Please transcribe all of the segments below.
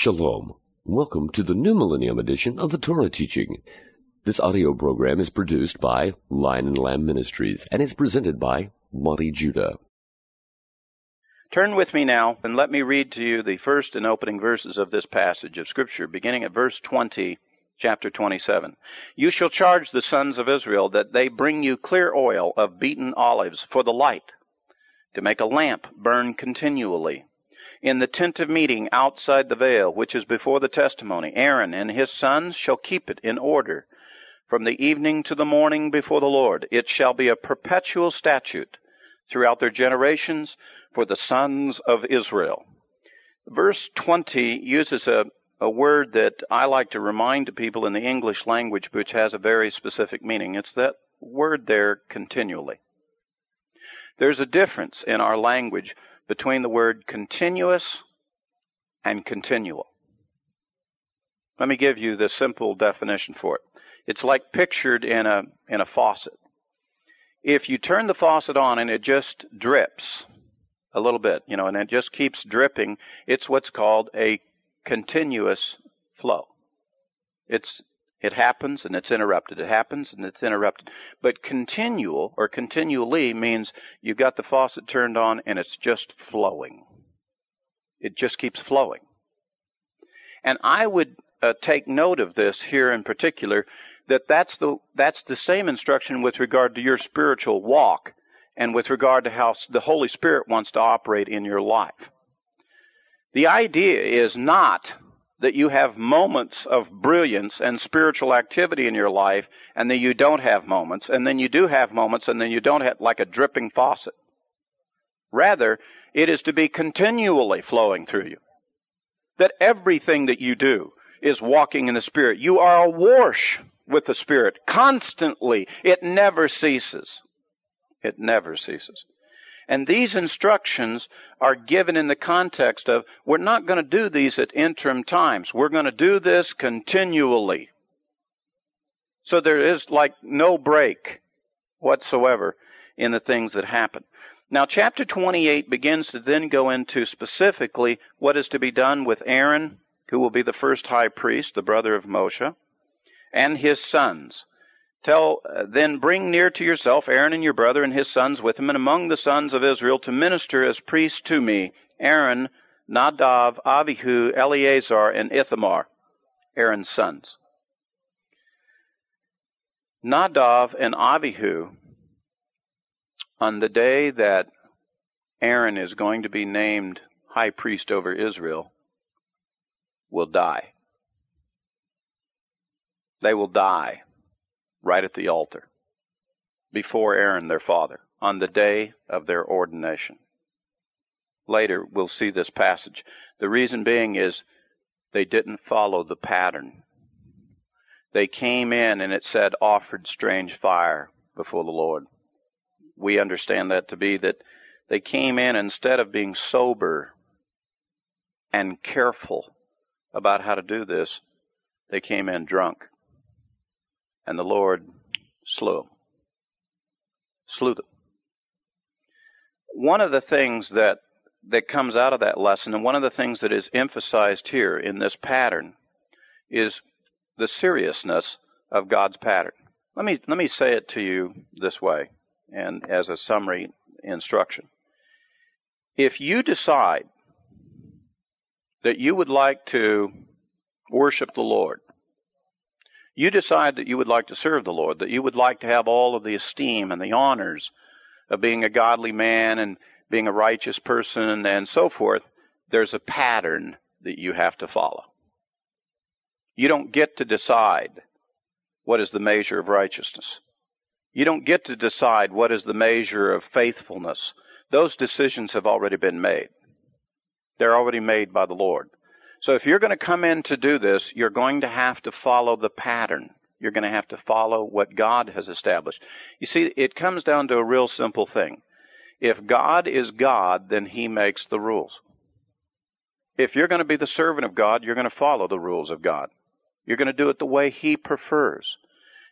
Shalom. Welcome to the New Millennium edition of the Torah teaching. This audio program is produced by Lion and Lamb Ministries and is presented by Monte Judah. Turn with me now and let me read to you the first and opening verses of this passage of Scripture, beginning at verse 20, chapter 27. You shall charge the sons of Israel that they bring you clear oil of beaten olives for the light, to make a lamp burn continually in the tent of meeting outside the veil, which is before the testimony. Aaron and his sons shall keep it in order from the evening to the morning before the Lord. It shall be a perpetual statute throughout their generations for the sons of Israel. Verse 20 uses a, a word that I like to remind people in the English language, which has a very specific meaning. It's that word there continually. There's a difference in our language between the word continuous and continual. Let me give you the simple definition for it. It's like pictured in a, in a faucet. If you turn the faucet on and it just drips a little bit, you know, and it just keeps dripping, it's what's called a continuous flow. It's, it happens and it's interrupted. It happens and it's interrupted. But continual or continually means you've got the faucet turned on and it's just flowing. It just keeps flowing. And I would uh, take note of this here in particular that that's the that's the same instruction with regard to your spiritual walk and with regard to how the Holy Spirit wants to operate in your life. The idea is not that you have moments of brilliance and spiritual activity in your life and then you don't have moments and then you do have moments and then you don't have like a dripping faucet. Rather, it is to be continually flowing through you. That everything that you do is walking in the Spirit. You are awash with the Spirit constantly. It never ceases. It never ceases. And these instructions are given in the context of we're not going to do these at interim times. We're going to do this continually. So there is like no break whatsoever in the things that happen. Now, chapter 28 begins to then go into specifically what is to be done with Aaron, who will be the first high priest, the brother of Moshe, and his sons. Tell, uh, then bring near to yourself Aaron and your brother and his sons with him, and among the sons of Israel to minister as priests to me, Aaron, Nadav, Abihu, Eleazar, and Ithamar, Aaron's sons. Nadav and Abihu, on the day that Aaron is going to be named high priest over Israel, will die. They will die right at the altar before Aaron, their father, on the day of their ordination. Later, we'll see this passage. The reason being is they didn't follow the pattern. They came in and it said, offered strange fire before the Lord. We understand that to be that they came in instead of being sober and careful about how to do this, they came in drunk and the Lord slew them. Slew them. One of the things that that comes out of that lesson, and one of the things that is emphasized here in this pattern, is the seriousness of God's pattern. Let me let me say it to you this way, and as a summary instruction. If you decide that you would like to worship the Lord, you decide that you would like to serve the Lord, that you would like to have all of the esteem and the honors of being a godly man and being a righteous person and so forth, there's a pattern that you have to follow. You don't get to decide what is the measure of righteousness. You don't get to decide what is the measure of faithfulness. Those decisions have already been made. They're already made by the Lord. So if you're going to come in to do this, you're going to have to follow the pattern. You're going to have to follow what God has established. You see, it comes down to a real simple thing. If God is God, then He makes the rules. If you're going to be the servant of God, you're going to follow the rules of God. You're going to do it the way He prefers.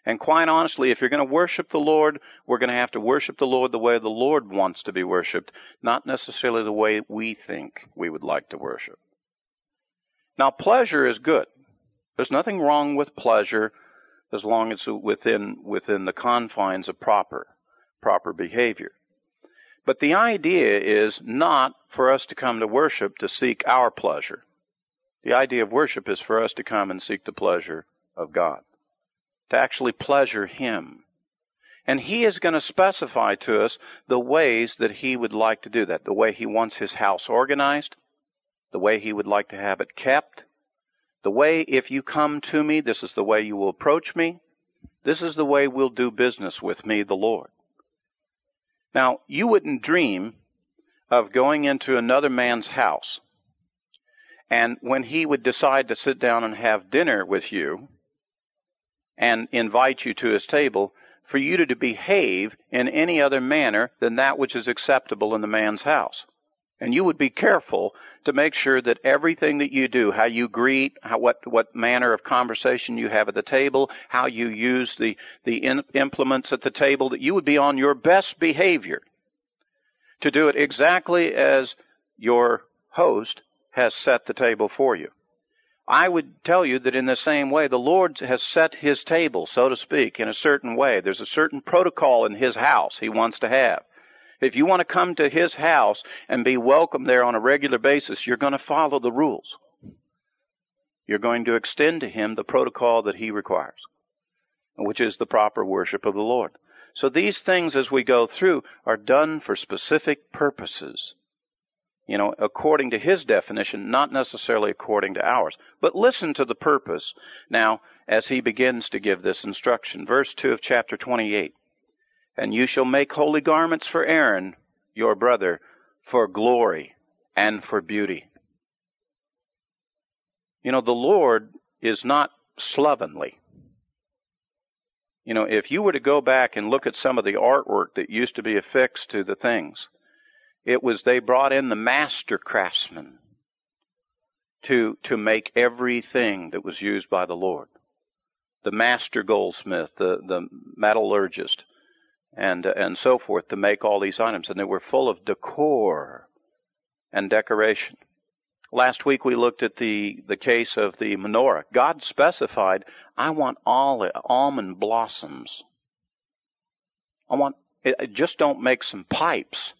And quite honestly, if you're going to worship the Lord, we're going to have to worship the Lord the way the Lord wants to be worshiped, not necessarily the way we think we would like to worship. Now, pleasure is good. There's nothing wrong with pleasure as long as it's within, within the confines of proper, proper behavior. But the idea is not for us to come to worship to seek our pleasure. The idea of worship is for us to come and seek the pleasure of God, to actually pleasure Him. And He is going to specify to us the ways that He would like to do that, the way He wants His house organized, the way He would like to have it kept, the way if you come to me, this is the way you will approach me, this is the way we'll do business with me, the Lord. Now, you wouldn't dream of going into another man's house, and when he would decide to sit down and have dinner with you and invite you to his table, for you to behave in any other manner than that which is acceptable in the man's house. And you would be careful to make sure that everything that you do, how you greet, how, what, what manner of conversation you have at the table, how you use the, the in, implements at the table, that you would be on your best behavior to do it exactly as your host has set the table for you. I would tell you that in the same way, the Lord has set His table, so to speak, in a certain way. There's a certain protocol in His house He wants to have. If you want to come to his house and be welcome there on a regular basis, you're going to follow the rules. You're going to extend to him the protocol that he requires, which is the proper worship of the Lord. So these things as we go through are done for specific purposes. You know, according to his definition, not necessarily according to ours. But listen to the purpose now as he begins to give this instruction. Verse 2 of chapter 28. And you shall make holy garments for Aaron, your brother, for glory and for beauty. You know, the Lord is not slovenly. You know, if you were to go back and look at some of the artwork that used to be affixed to the things, it was they brought in the master craftsmen to, to make everything that was used by the Lord. The master goldsmith, the, the metallurgist, and, and so forth to make all these items. And they were full of decor and decoration. Last week we looked at the, the case of the menorah. God specified, I want all almond blossoms. I want, just don't make some pipes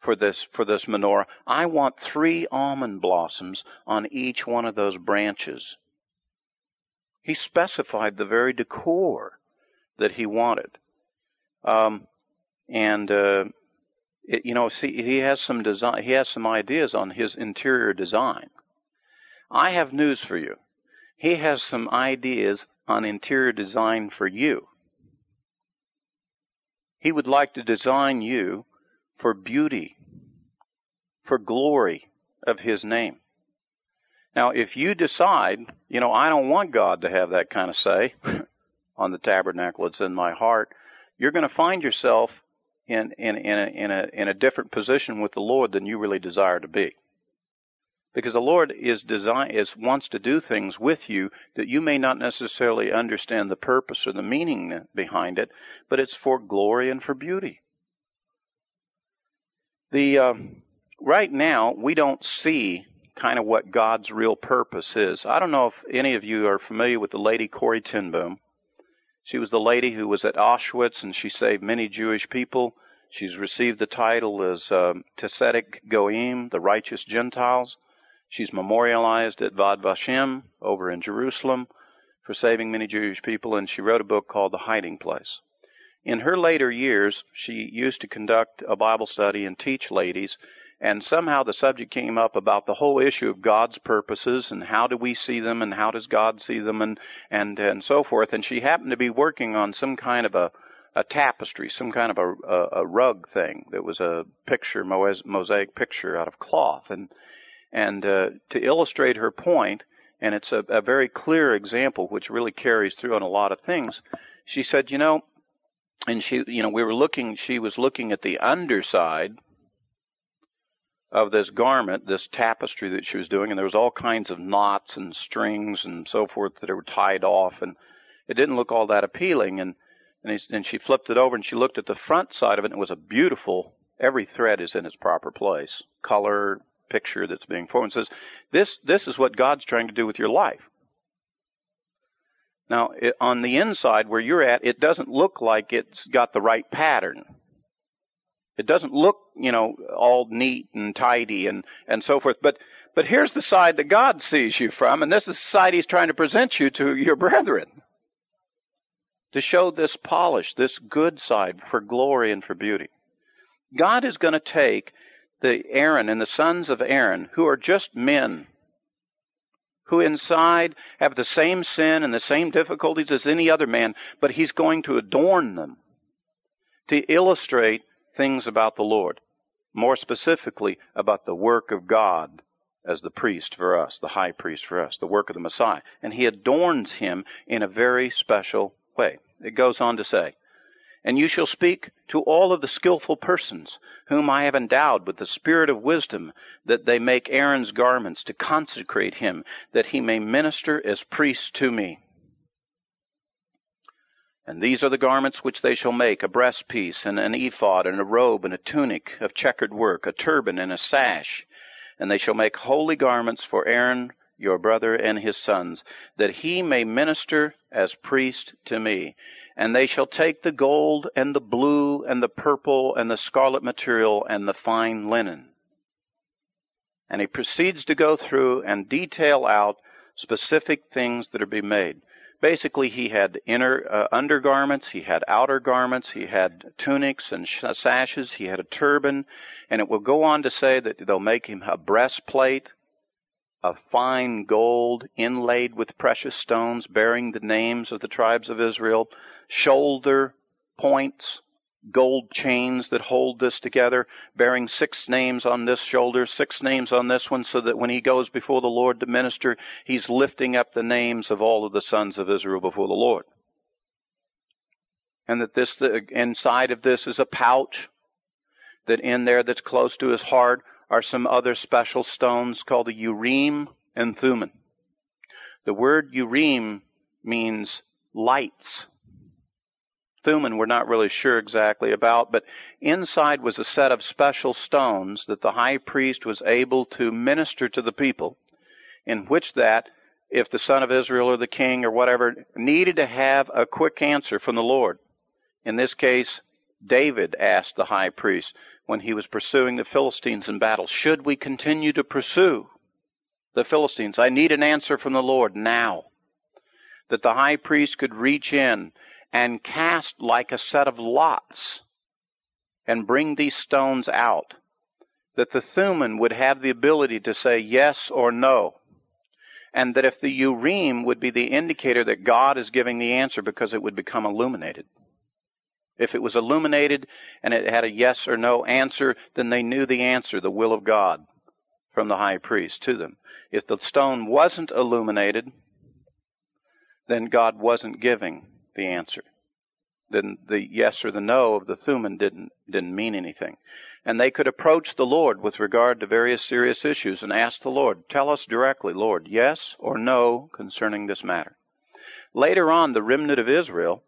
for this, for this menorah. I want three almond blossoms on each one of those branches. He specified the very decor that he wanted. Um, and uh, it, you know, see, he has some design. He has some ideas on his interior design. I have news for you. He has some ideas on interior design for you. He would like to design you for beauty, for glory of His name. Now, if you decide, you know, I don't want God to have that kind of say on the tabernacle, that's in my heart, you're going to find yourself in, in, in, a, in, a, in a different position with the Lord than you really desire to be. Because the Lord is design is wants to do things with you that you may not necessarily understand the purpose or the meaning behind it, but it's for glory and for beauty. The uh, right now we don't see kind of what God's real purpose is. I don't know if any of you are familiar with the lady Corrie ten Boom. She was the lady who was at Auschwitz and she saved many Jewish people. She's received the title as um, Tzadik Goim, the righteous Gentiles. She's memorialized at Yad Vashem over in Jerusalem for saving many Jewish people, and she wrote a book called The Hiding Place. In her later years, she used to conduct a Bible study and teach ladies and somehow the subject came up about the whole issue of God's purposes and how do we see them and how does God see them and and and so forth. And she happened to be working on some kind of a a tapestry, some kind of a, a, a rug thing that was a picture, mosaic picture out of cloth, and and uh, to illustrate her point, and it's a, a very clear example which really carries through on a lot of things. She said, you know, and she, you know, we were looking. She was looking at the underside of this garment, this tapestry that she was doing, and there was all kinds of knots and strings and so forth that were tied off, and it didn't look all that appealing. And and, he, and she flipped it over and she looked at the front side of it, and it was a beautiful. Every thread is in its proper place, color, picture that's being formed. It says, this, this is what God's trying to do with your life. Now, it, on the inside where you're at, it doesn't look like it's got the right pattern. It doesn't look, you know, all neat and tidy and, and so forth. But, but here's the side that God sees you from, and this is the side He's trying to present you to your brethren. To show this polish, this good side for glory and for beauty. God is going to take the Aaron and the sons of Aaron, who are just men, who inside have the same sin and the same difficulties as any other man, but He's going to adorn them to illustrate things about the Lord, more specifically about the work of God as the priest for us, the high priest for us, the work of the Messiah. And he adorns him in a very special way. It goes on to say, and you shall speak to all of the skillful persons whom I have endowed with the spirit of wisdom, that they make Aaron's garments to consecrate him, that he may minister as priest to me. And these are the garments which they shall make a breastpiece, and an ephod, and a robe, and a tunic of checkered work, a turban, and a sash. And they shall make holy garments for Aaron your brother and his sons, that he may minister as priest to me. And they shall take the gold, and the blue, and the purple, and the scarlet material, and the fine linen. And he proceeds to go through and detail out specific things that are to be made basically he had inner uh, undergarments, he had outer garments, he had tunics and sh- sashes, he had a turban, and it will go on to say that they'll make him a breastplate of fine gold inlaid with precious stones bearing the names of the tribes of Israel, shoulder points gold chains that hold this together, bearing six names on this shoulder, six names on this one, so that when he goes before the Lord to minister, he's lifting up the names of all of the sons of Israel before the Lord. And that this, the, inside of this is a pouch, that in there that's close to his heart are some other special stones called the Urim and Thummim. The word Urim means lights Thummim we're not really sure exactly about, but inside was a set of special stones that the high priest was able to minister to the people, in which that, if the son of Israel or the king or whatever needed to have a quick answer from the Lord, in this case, David asked the high priest when he was pursuing the Philistines in battle, should we continue to pursue the Philistines? I need an answer from the Lord now. That the high priest could reach in and cast like a set of lots and bring these stones out, that the Thummim would have the ability to say yes or no. And that if the Urim would be the indicator that God is giving the answer because it would become illuminated. If it was illuminated and it had a yes or no answer, then they knew the answer, the will of God, from the high priest to them. If the stone wasn't illuminated, then God wasn't giving the answer. Then the yes or the no of the Thummim didn't, didn't mean anything. And they could approach the Lord with regard to various serious issues and ask the Lord, tell us directly, Lord, yes or no concerning this matter. Later on, the remnant of Israel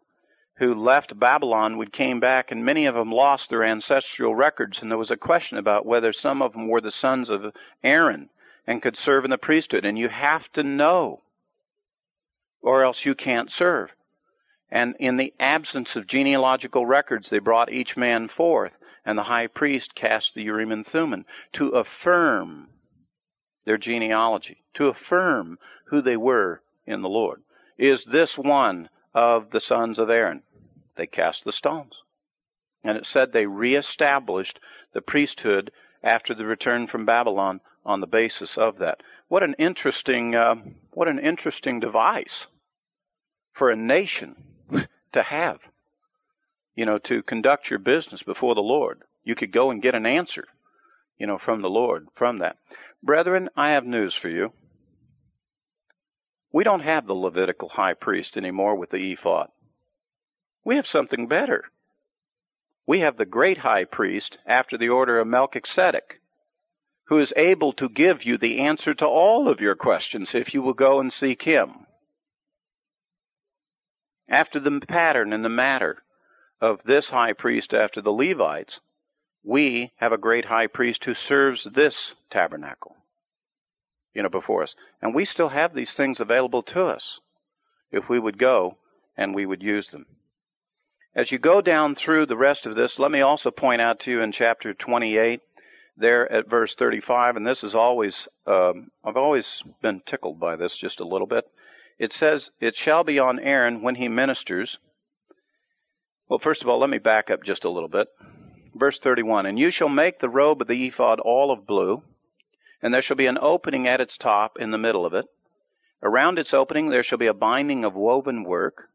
who left Babylon would came back and many of them lost their ancestral records and there was a question about whether some of them were the sons of Aaron and could serve in the priesthood and you have to know or else you can't serve. And in the absence of genealogical records, they brought each man forth, and the high priest cast the Urim and Thummim to affirm their genealogy, to affirm who they were in the Lord. Is this one of the sons of Aaron? They cast the stones. And it said they reestablished the priesthood after the return from Babylon on the basis of that. What an interesting, uh, what an interesting device for a nation to have, you know, to conduct your business before the Lord. You could go and get an answer, you know, from the Lord from that. Brethren, I have news for you. We don't have the Levitical high priest anymore with the ephod. We have something better. We have the great high priest after the order of Melchizedek, who is able to give you the answer to all of your questions if you will go and seek him after the pattern and the matter of this high priest after the Levites, we have a great high priest who serves this tabernacle, you know, before us. And we still have these things available to us if we would go and we would use them. As you go down through the rest of this, let me also point out to you in chapter 28, there at verse 35, and this is always, um, I've always been tickled by this just a little bit. It says, It shall be on Aaron when he ministers. Well, first of all, let me back up just a little bit. Verse 31 And you shall make the robe of the ephod all of blue, and there shall be an opening at its top in the middle of it. Around its opening there shall be a binding of woven work,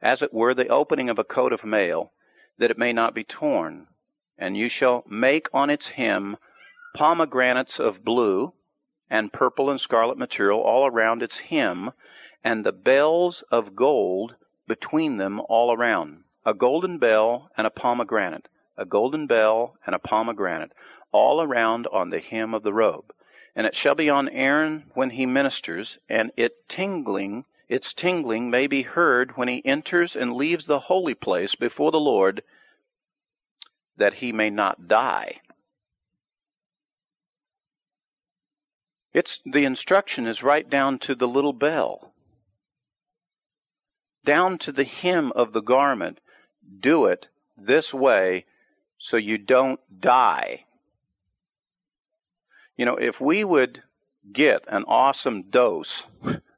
as it were the opening of a coat of mail, that it may not be torn. And you shall make on its hem pomegranates of blue and purple and scarlet material all around its hem, and the bells of gold between them all around. A golden bell and a pomegranate a golden bell, and a pomegranate, all around on the hem of the robe. And it shall be on Aaron when he ministers, and it tingling, its tingling may be heard when he enters and leaves the holy place before the Lord, that he may not die. It's the instruction is right down to the little bell. Down to the hem of the garment. Do it this way so you don't die. You know, if we would get an awesome dose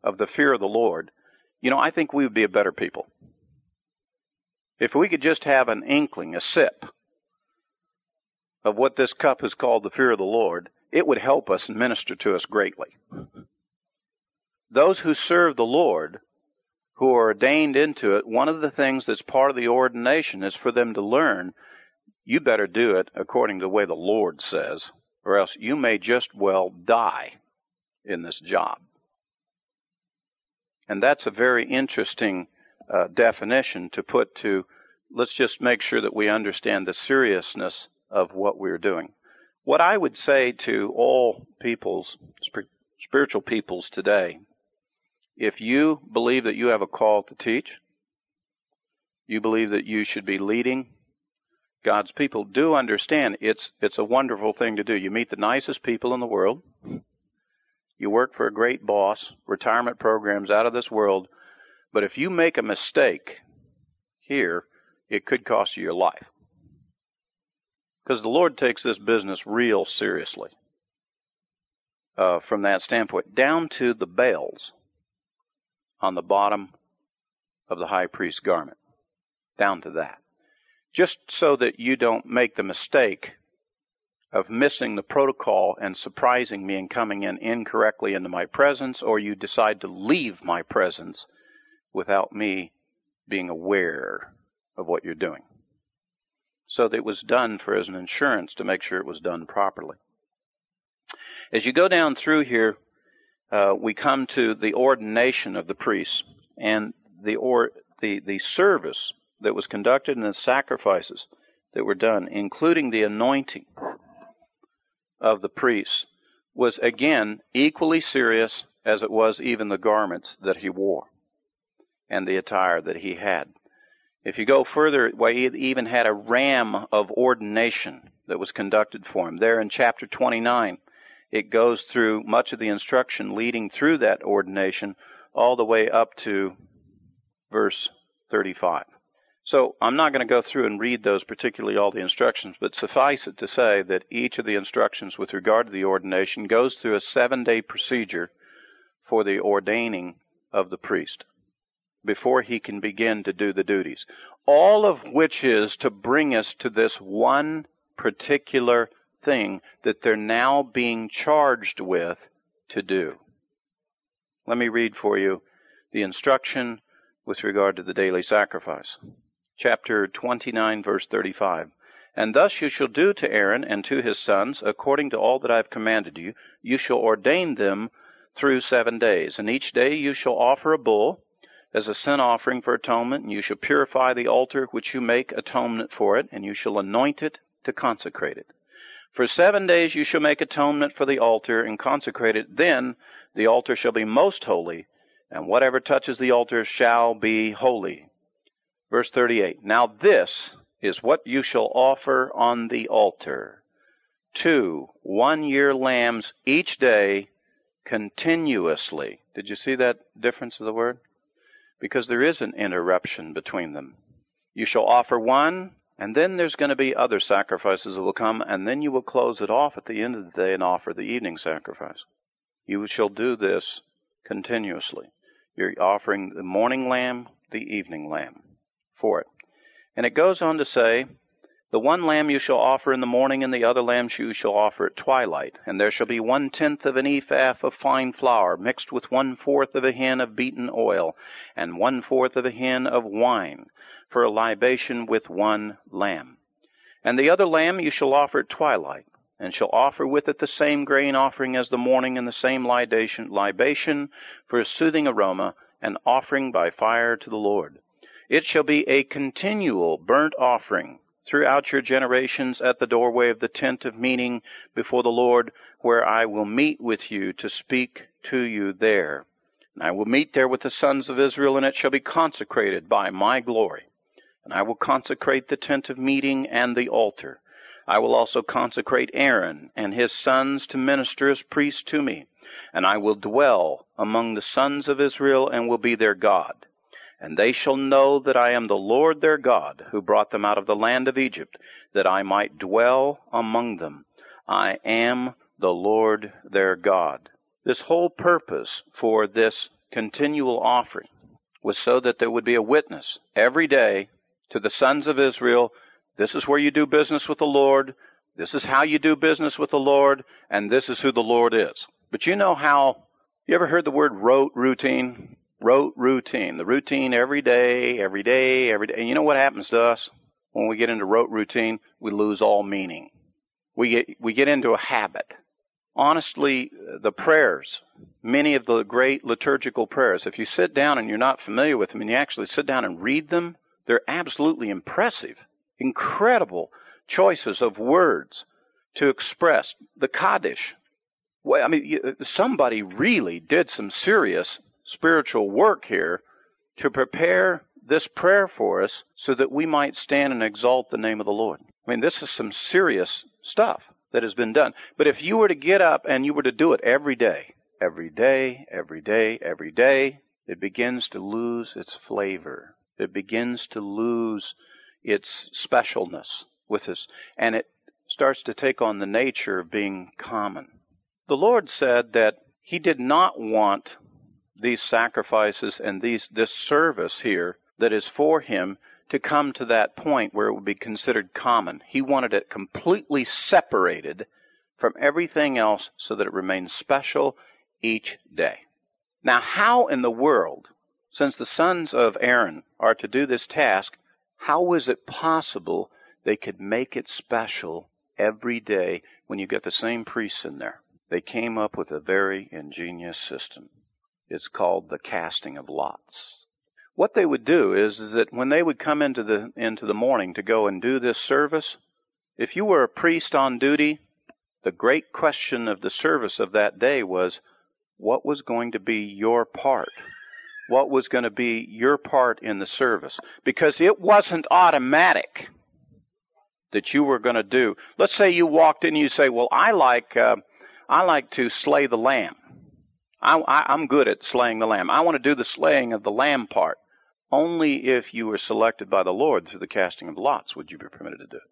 of the fear of the Lord, you know, I think we would be a better people. If we could just have an inkling, a sip of what this cup is called the fear of the Lord, it would help us and minister to us greatly. Those who serve the Lord, who are ordained into it, one of the things that's part of the ordination is for them to learn you better do it according to the way the Lord says, or else you may just well die in this job. And that's a very interesting uh, definition to put to, let's just make sure that we understand the seriousness of what we're doing. What I would say to all peoples, spiritual peoples today, if you believe that you have a call to teach, you believe that you should be leading God's people do understand it's it's a wonderful thing to do. You meet the nicest people in the world. You work for a great boss, retirement programs out of this world. But if you make a mistake here, it could cost you your life. Because the Lord takes this business real seriously. Uh, from that standpoint, down to the bells on the bottom of the high priest's garment. Down to that just so that you don't make the mistake of missing the protocol and surprising me and coming in incorrectly into my presence, or you decide to leave my presence without me being aware of what you're doing. So that it was done for as an insurance to make sure it was done properly. As you go down through here, uh, we come to the ordination of the priests and the or the the service that was conducted and the sacrifices that were done, including the anointing of the priests, was again equally serious as it was even the garments that he wore and the attire that he had. If you go further, well, he even had a ram of ordination that was conducted for him. There in chapter 29, it goes through much of the instruction leading through that ordination all the way up to verse 35. So I'm not going to go through and read those, particularly all the instructions, but suffice it to say that each of the instructions with regard to the ordination goes through a seven day procedure for the ordaining of the priest before he can begin to do the duties. All of which is to bring us to this one particular thing that they're now being charged with to do. Let me read for you the instruction with regard to the daily sacrifice chapter 29, verse 35. And thus you shall do to Aaron and to his sons, according to all that I have commanded you. You shall ordain them through seven days. And each day you shall offer a bull as a sin offering for atonement, and you shall purify the altar which you make atonement for it, and you shall anoint it to consecrate it. For seven days you shall make atonement for the altar and consecrate it. Then the altar shall be most holy, and whatever touches the altar shall be holy. Verse 38 Now this is what you shall offer on the altar. Two one year lambs each day continuously. Did you see that difference of the word? Because there is an interruption between them. You shall offer one, and then there's going to be other sacrifices that will come, and then you will close it off at the end of the day and offer the evening sacrifice. You shall do this continuously. You're offering the morning lamb, the evening lamb for it. And it goes on to say, The one lamb you shall offer in the morning, and the other lamb you shall offer at twilight. And there shall be one tenth of an ephah of fine flour, mixed with one fourth of a hin of beaten oil, and one fourth of a hin of wine, for a libation with one lamb. And the other lamb you shall offer at twilight, and shall offer with it the same grain offering as the morning, and the same libation, libation for a soothing aroma, an offering by fire to the Lord. It shall be a continual burnt offering throughout your generations at the doorway of the tent of meeting before the Lord, where I will meet with you to speak to you there. And I will meet there with the sons of Israel, and it shall be consecrated by my glory. And I will consecrate the tent of meeting and the altar. I will also consecrate Aaron and his sons to minister as priests to me. And I will dwell among the sons of Israel and will be their God. And they shall know that I am the Lord their God, who brought them out of the land of Egypt, that I might dwell among them. I am the Lord their God. This whole purpose for this continual offering was so that there would be a witness every day to the sons of Israel. This is where you do business with the Lord. This is how you do business with the Lord. And this is who the Lord is. But you know how, you ever heard the word rote routine? Rote routine. The routine every day, every day, every day. And you know what happens to us when we get into rote routine? We lose all meaning. We get, we get into a habit. Honestly, the prayers, many of the great liturgical prayers, if you sit down and you're not familiar with them and you actually sit down and read them, they're absolutely impressive. Incredible choices of words to express the Kaddish. I mean, somebody really did some serious spiritual work here to prepare this prayer for us so that we might stand and exalt the name of the Lord. I mean, this is some serious stuff that has been done. But if you were to get up and you were to do it every day, every day, every day, every day, it begins to lose its flavor. It begins to lose its specialness with us. And it starts to take on the nature of being common. The Lord said that He did not want these sacrifices and these this service here that is for him to come to that point where it would be considered common. He wanted it completely separated from everything else so that it remains special each day. Now, how in the world, since the sons of Aaron are to do this task, how was it possible they could make it special every day when you get the same priests in there? They came up with a very ingenious system. It's called the casting of lots. What they would do is, is that when they would come into the into the morning to go and do this service, if you were a priest on duty, the great question of the service of that day was what was going to be your part? What was going to be your part in the service? Because it wasn't automatic that you were going to do. Let's say you walked in and you say, "Well, I like uh, I like to slay the lamb." I, am good at slaying the lamb. I want to do the slaying of the lamb part. Only if you were selected by the Lord through the casting of lots would you be permitted to do it.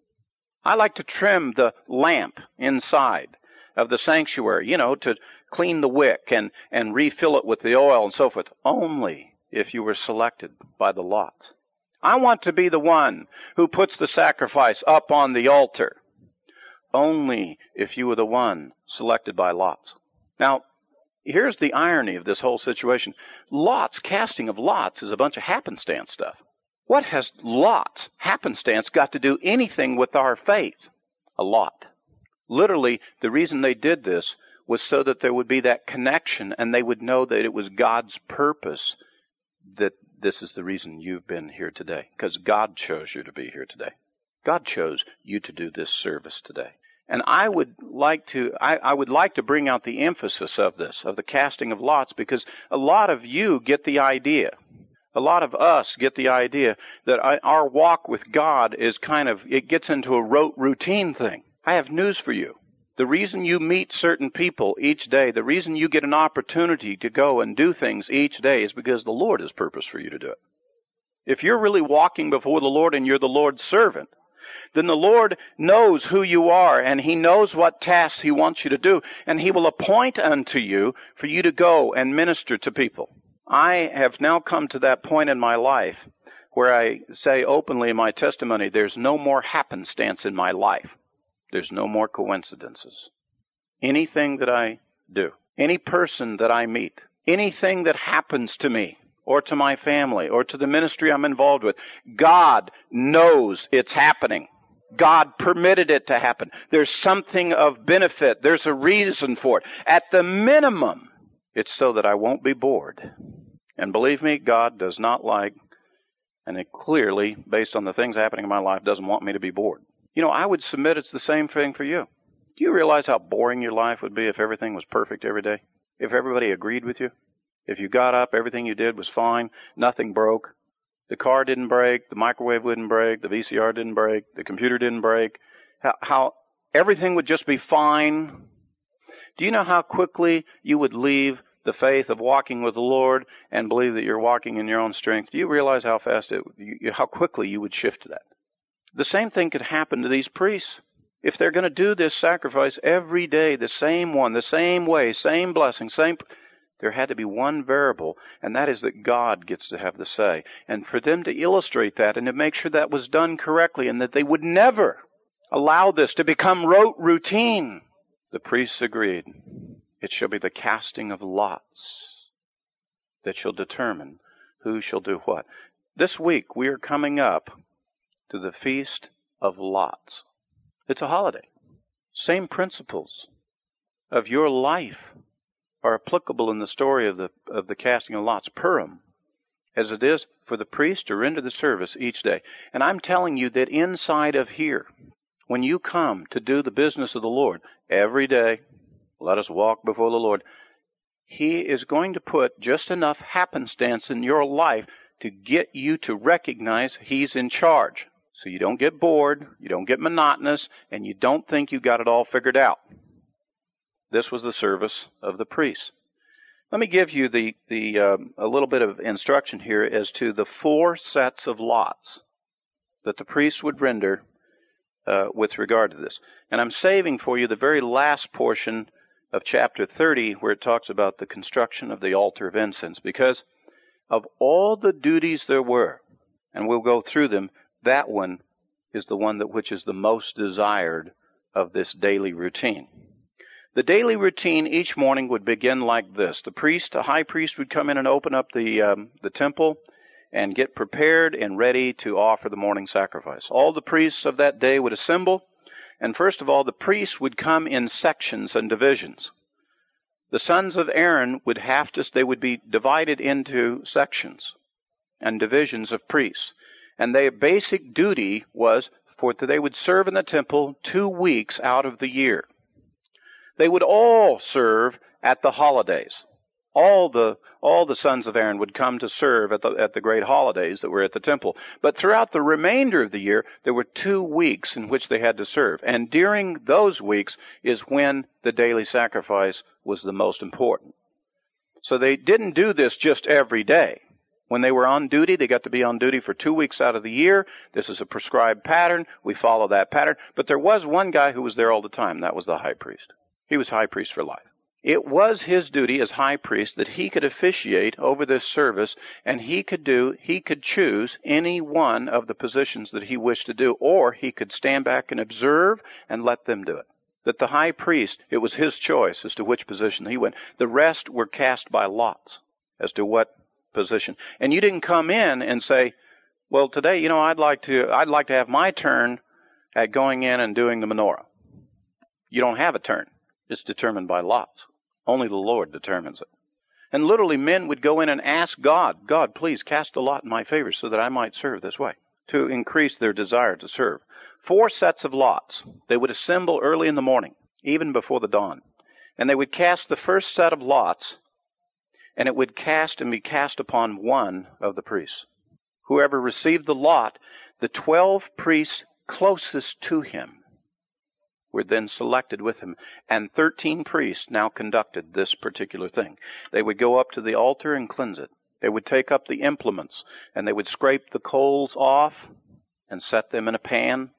I like to trim the lamp inside of the sanctuary, you know, to clean the wick and, and refill it with the oil and so forth. Only if you were selected by the lots. I want to be the one who puts the sacrifice up on the altar. Only if you were the one selected by lots. Now, here's the irony of this whole situation. Lots, casting of lots is a bunch of happenstance stuff. What has lots, happenstance, got to do anything with our faith? A lot. Literally, the reason they did this was so that there would be that connection and they would know that it was God's purpose that this is the reason you've been here today. Because God chose you to be here today. God chose you to do this service today. And I would like to, I, I, would like to bring out the emphasis of this, of the casting of lots, because a lot of you get the idea. A lot of us get the idea that I, our walk with God is kind of, it gets into a rote routine thing. I have news for you. The reason you meet certain people each day, the reason you get an opportunity to go and do things each day is because the Lord has purpose for you to do it. If you're really walking before the Lord and you're the Lord's servant, then the Lord knows who you are and He knows what tasks He wants you to do and He will appoint unto you for you to go and minister to people. I have now come to that point in my life where I say openly in my testimony, there's no more happenstance in my life. There's no more coincidences. Anything that I do, any person that I meet, anything that happens to me, or to my family, or to the ministry I'm involved with, God knows it's happening. God permitted it to happen. There's something of benefit. There's a reason for it. At the minimum, it's so that I won't be bored. And believe me, God does not like, and it clearly, based on the things happening in my life, doesn't want me to be bored. You know, I would submit it's the same thing for you. Do you realize how boring your life would be if everything was perfect every day? If everybody agreed with you? If you got up, everything you did was fine, nothing broke, the car didn't break, the microwave wouldn't break, the VCR didn't break, the computer didn't break, how, how everything would just be fine. Do you know how quickly you would leave the faith of walking with the Lord and believe that you're walking in your own strength? Do you realize how fast it, how quickly you would shift to that? The same thing could happen to these priests. If they're going to do this sacrifice every day, the same one, the same way, same blessing, same, there had to be one variable, and that is that God gets to have the say. And for them to illustrate that and to make sure that was done correctly and that they would never allow this to become rote routine, the priests agreed. It shall be the casting of lots that shall determine who shall do what. This week we are coming up to the Feast of Lots. It's a holiday. Same principles of your life are applicable in the story of the of the casting of lots, Purim, as it is for the priest to render the service each day. And I'm telling you that inside of here, when you come to do the business of the Lord every day, let us walk before the Lord. He is going to put just enough happenstance in your life to get you to recognize He's in charge. So you don't get bored, you don't get monotonous, and you don't think you got it all figured out. This was the service of the priests. Let me give you the, the uh, a little bit of instruction here as to the four sets of lots that the priests would render uh, with regard to this. And I'm saving for you the very last portion of chapter 30 where it talks about the construction of the altar of incense because of all the duties there were, and we'll go through them, that one is the one that which is the most desired of this daily routine. The daily routine each morning would begin like this. The priest, a high priest, would come in and open up the, um, the temple and get prepared and ready to offer the morning sacrifice. All the priests of that day would assemble, and first of all, the priests would come in sections and divisions. The sons of Aaron would have to, they would be divided into sections and divisions of priests. And their basic duty was for they would serve in the temple two weeks out of the year. They would all serve at the holidays. All the, all the sons of Aaron would come to serve at the, at the great holidays that were at the temple. But throughout the remainder of the year, there were two weeks in which they had to serve. And during those weeks is when the daily sacrifice was the most important. So they didn't do this just every day. When they were on duty, they got to be on duty for two weeks out of the year. This is a prescribed pattern. We follow that pattern. But there was one guy who was there all the time. That was the high priest. He was high priest for life. It was his duty as high priest that he could officiate over this service and he could do, he could choose any one of the positions that he wished to do, or he could stand back and observe and let them do it. That the high priest, it was his choice as to which position he went. The rest were cast by lots as to what position. And you didn't come in and say, well, today, you know, I'd like to, I'd like to have my turn at going in and doing the menorah. You don't have a turn. It's determined by lots. Only the Lord determines it. And literally, men would go in and ask God, God, please cast a lot in my favor so that I might serve this way, to increase their desire to serve. Four sets of lots. They would assemble early in the morning, even before the dawn. And they would cast the first set of lots. and it would cast and be cast upon one of the priests. Whoever received the lot, the twelve priests closest to him were then selected with him, and thirteen priests now conducted this particular thing. They would go up to the altar and cleanse it. They would take up the implements, and they would scrape the coals off and set them in a pan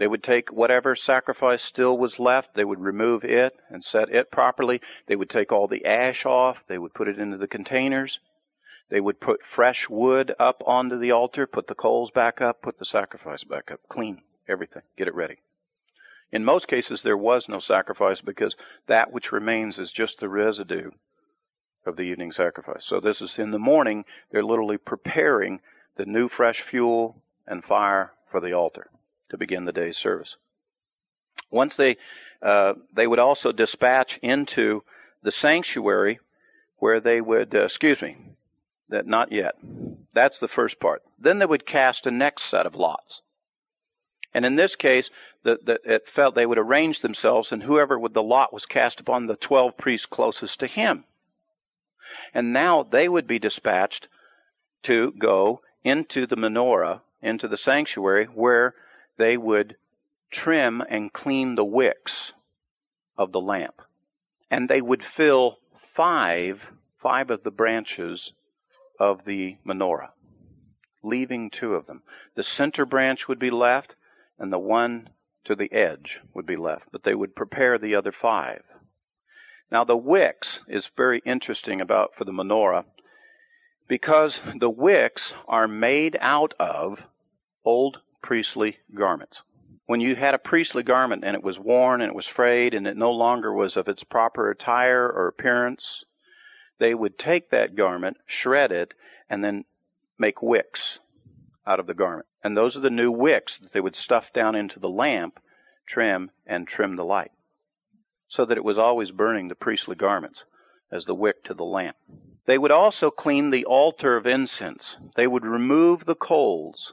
they would take whatever sacrifice still was left, they would remove it and set it properly. They would take all the ash off, they would put it into the containers. They would put fresh wood up onto the altar, put the coals back up, put the sacrifice back up, clean everything, get it ready. In most cases, there was no sacrifice because that which remains is just the residue of the evening sacrifice. So this is in the morning, they're literally preparing the new fresh fuel and fire for the altar to begin the day's service. Once they, uh, they would also dispatch into the sanctuary where they would, uh, excuse me, that not yet. That's the first part. Then they would cast a next set of lots. And in this case, the, the, it felt they would arrange themselves, and whoever with the lot was cast upon the twelve priests closest to him. And now they would be dispatched to go into the menorah, into the sanctuary, where they would trim and clean the wicks of the lamp. And they would fill five, five of the branches of the menorah, leaving two of them. The center branch would be left, and the one to the edge would be left, but they would prepare the other five. Now the wicks is very interesting about for the menorah because the wicks are made out of old priestly garments. When you had a priestly garment and it was worn and it was frayed and it no longer was of its proper attire or appearance, they would take that garment, shred it, and then make wicks out of the garment. And those are the new wicks that they would stuff down into the lamp, trim, and trim the light. So that it was always burning the priestly garments as the wick to the lamp. They would also clean the altar of incense. They would remove the coals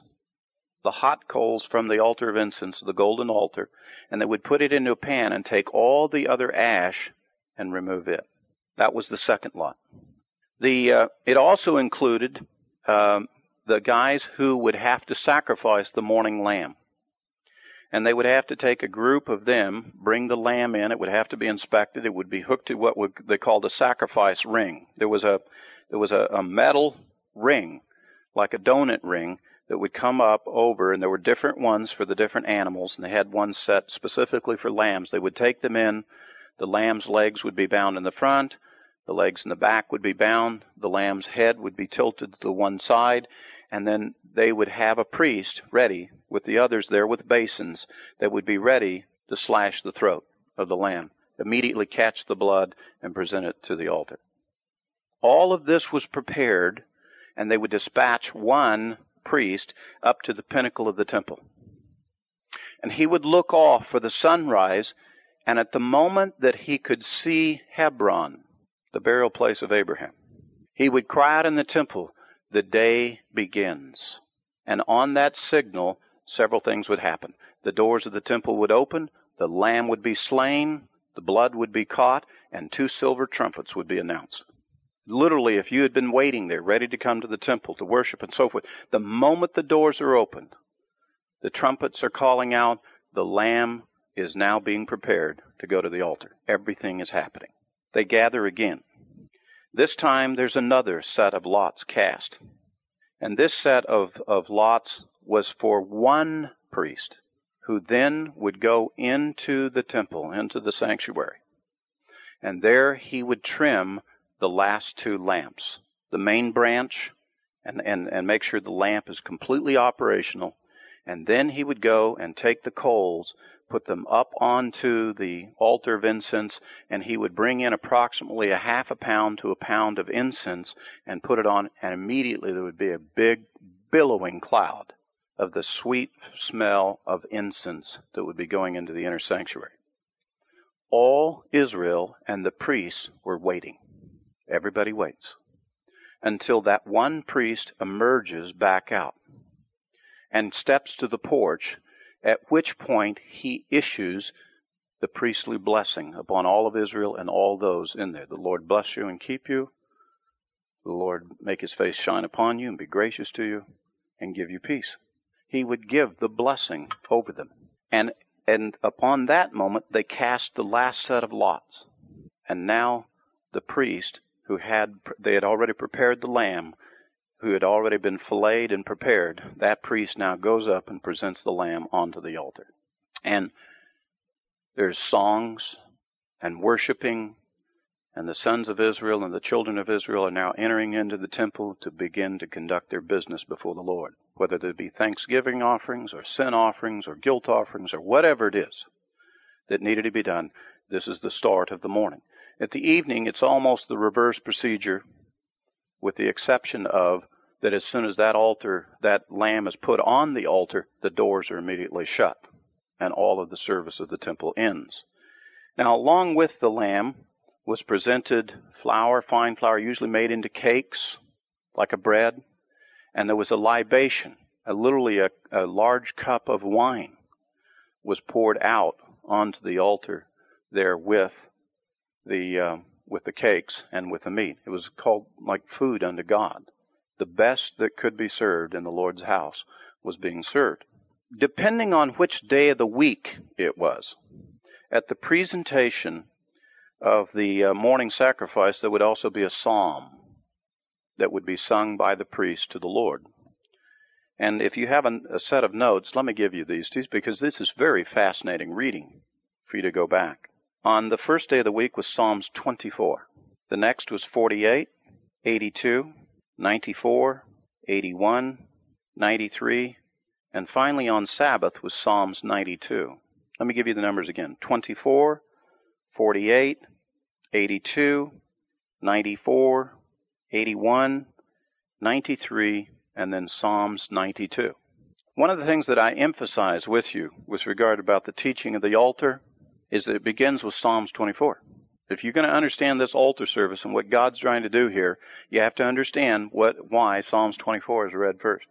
the hot coals from the altar of incense, the golden altar, and they would put it into a pan and take all the other ash and remove it. That was the second lot. The uh, it also included um, the guys who would have to sacrifice the morning lamb, and they would have to take a group of them, bring the lamb in. It would have to be inspected. It would be hooked to what would, they called a sacrifice ring. There was a there was a, a metal ring, like a donut ring, that would come up over, and there were different ones for the different animals, and they had one set specifically for lambs. They would take them in. The lamb's legs would be bound in the front, the legs in the back would be bound, the lamb's head would be tilted to one side, and then they would have a priest ready with the others there with basins that would be ready to slash the throat of the lamb, immediately catch the blood, and present it to the altar. All of this was prepared, and they would dispatch one priest up to the pinnacle of the temple. And he would look off for the sunrise, and at the moment that he could see Hebron, the burial place of Abraham, he would cry out in the temple, The day begins. And on that signal, several things would happen. The doors of the temple would open, the lamb would be slain, the blood would be caught, and two silver trumpets would be announced. Literally, if you had been waiting there, ready to come to the temple to worship and so forth, the moment the doors are opened, the trumpets are calling out, the Lamb is now being prepared to go to the altar. Everything is happening. They gather again. This time there's another set of lots cast. And this set of, of lots was for one priest who then would go into the temple, into the sanctuary. And there he would trim the last two lamps, the main branch, and, and, and make sure the lamp is completely operational. And then he would go and take the coals, put them up onto the altar of incense, and he would bring in approximately a half a pound to a pound of incense and put it on, and immediately there would be a big billowing cloud of the sweet smell of incense that would be going into the inner sanctuary. All Israel and the priests were waiting. Everybody waits until that one priest emerges back out and steps to the porch, at which point he issues the priestly blessing upon all of Israel and all those in there. The Lord bless you and keep you. the Lord make his face shine upon you and be gracious to you and give you peace. He would give the blessing over them. And and upon that moment they cast the last set of lots. And now the priest who had they had already prepared the lamb who had already been filleted and prepared, that priest now goes up and presents the lamb onto the altar. And there's songs and worshiping, and the sons of Israel and the children of Israel are now entering into the temple to begin to conduct their business before the Lord, whether there be thanksgiving offerings or sin offerings or guilt offerings or whatever it is that needed to be done. This is the start of the morning. At the evening, it's almost the reverse procedure with the exception of that as soon as that altar, that lamb is put on the altar, the doors are immediately shut, and all of the service of the temple ends. Now, along with the lamb was presented flour, fine flour, usually made into cakes, like a bread, and there was a libation, a, literally a, a large cup of wine was poured out onto the altar there with the uh, with the cakes and with the meat. It was called like food unto God. The best that could be served in the Lord's house was being served. Depending on which day of the week it was, at the presentation of the uh, morning sacrifice, there would also be a psalm that would be sung by the priest to the Lord. And if you have a, a set of notes, let me give you these, because this is very fascinating reading for you to go back. On the first day of the week was Psalms 24. The next was 48, 82, 94, 81, 93, and finally on Sabbath was Psalms 92. Let me give you the numbers again 24, 48, 82, 94, 81, 93, and then Psalms 92. One of the things that I emphasize with you with regard about the teaching of the altar is that it begins with Psalms 24. If you're going to understand this altar service and what God's trying to do here, you have to understand what why Psalms 24 is read first.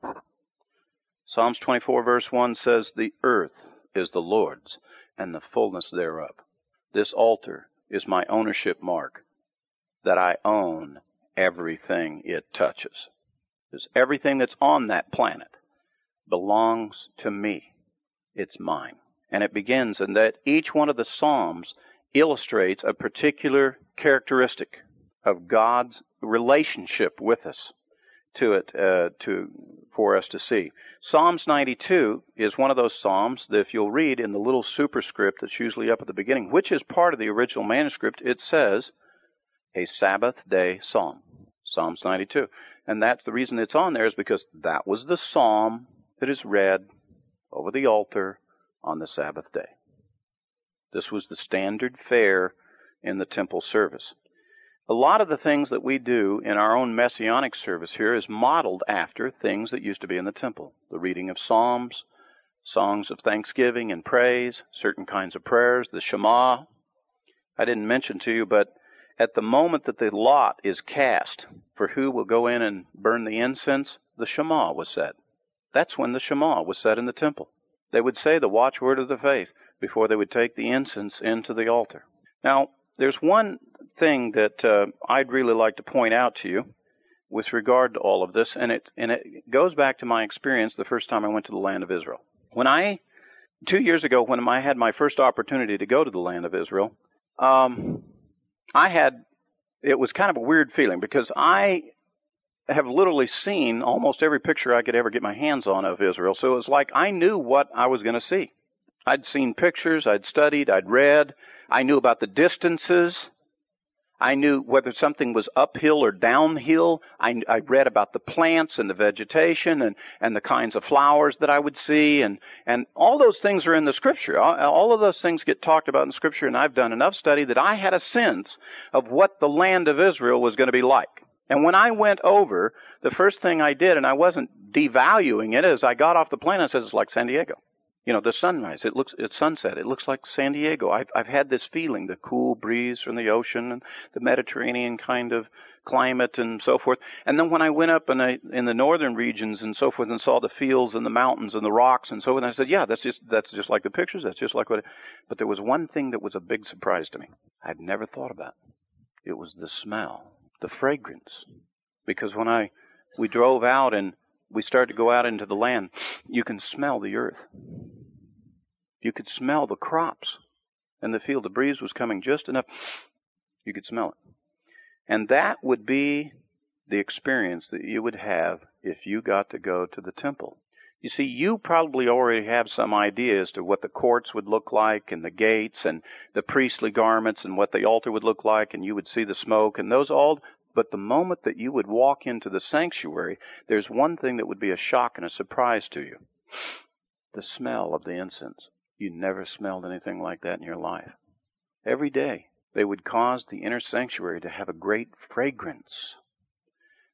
Psalms 24 verse 1 says, "The earth is the Lord's and the fullness thereof. This altar is my ownership mark that I own everything it touches. Because everything that's on that planet belongs to me. It's mine." And it begins in that each one of the Psalms illustrates a particular characteristic of God's relationship with us to it uh, to for us to see. Psalms 92 is one of those psalms that if you'll read in the little superscript that's usually up at the beginning, which is part of the original manuscript, it says a Sabbath day psalm. Psalms 92. And that's the reason it's on there is because that was the psalm that is read over the altar on the Sabbath day. This was the standard fare in the temple service. A lot of the things that we do in our own messianic service here is modeled after things that used to be in the temple. The reading of psalms, songs of thanksgiving and praise, certain kinds of prayers, the Shema. I didn't mention to you, but at the moment that the lot is cast for who will go in and burn the incense, the Shema was said. That's when the Shema was said in the temple. They would say the watchword of the faith before they would take the incense into the altar. Now, there's one thing that uh, I'd really like to point out to you with regard to all of this, and it and it goes back to my experience the first time I went to the land of Israel. When I two years ago, when I had my first opportunity to go to the land of Israel, um, I had it was kind of a weird feeling because I have literally seen almost every picture I could ever get my hands on of Israel. So it was like I knew what I was going to see. I'd seen pictures, I'd studied, I'd read, I knew about the distances. I knew whether something was uphill or downhill. I, I, read about the plants and the vegetation and, and the kinds of flowers that I would see. And, and all those things are in the scripture. All, all of those things get talked about in scripture. And I've done enough study that I had a sense of what the land of Israel was going to be like. And when I went over, the first thing I did, and I wasn't devaluing it, is I got off the plane, I said, it's like San Diego. You know, the sunrise, it looks, it's sunset, it looks like San Diego. I've, I've had this feeling, the cool breeze from the ocean and the Mediterranean kind of climate and so forth. And then when I went up in, a, in the northern regions and so forth and saw the fields and the mountains and the rocks and so forth, I said, yeah, that's just, that's just like the pictures, that's just like what, it, but there was one thing that was a big surprise to me. I'd never thought about. It was the smell the fragrance. Because when I we drove out and we started to go out into the land, you can smell the earth. You could smell the crops in the field. The breeze was coming just enough. You could smell it. And that would be the experience that you would have if you got to go to the temple. You see, you probably already have some idea as to what the courts would look like and the gates and the priestly garments and what the altar would look like and you would see the smoke and those all but the moment that you would walk into the sanctuary, there's one thing that would be a shock and a surprise to you. The smell of the incense. You never smelled anything like that in your life. Every day, they would cause the inner sanctuary to have a great fragrance.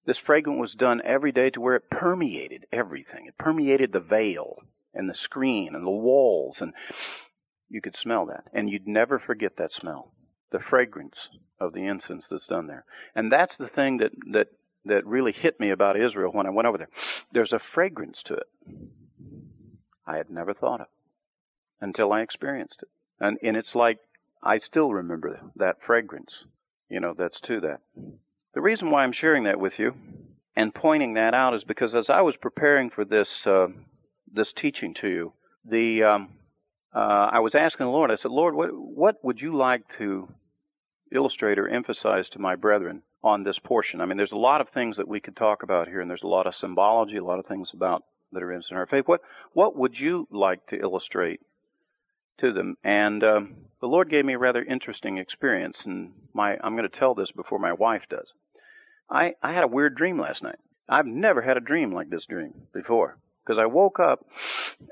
This fragrance was done every day to where it permeated everything. It permeated the veil and the screen and the walls, and you could smell that. And you'd never forget that smell the fragrance of the incense that's done there. And that's the thing that, that, that really hit me about Israel when I went over there. There's a fragrance to it I had never thought of until I experienced it. And, and it's like I still remember that fragrance, you know, that's to that. The reason why I'm sharing that with you and pointing that out is because as I was preparing for this, uh, this teaching to you, the, um, uh, I was asking the Lord, I said, Lord, what, what would you like to illustrate or emphasize to my brethren on this portion. I mean, there's a lot of things that we could talk about here, and there's a lot of symbology, a lot of things about that are in our faith. What what would you like to illustrate to them? And um, the Lord gave me a rather interesting experience, and my I'm going to tell this before my wife does. I I had a weird dream last night. I've never had a dream like this dream before because I woke up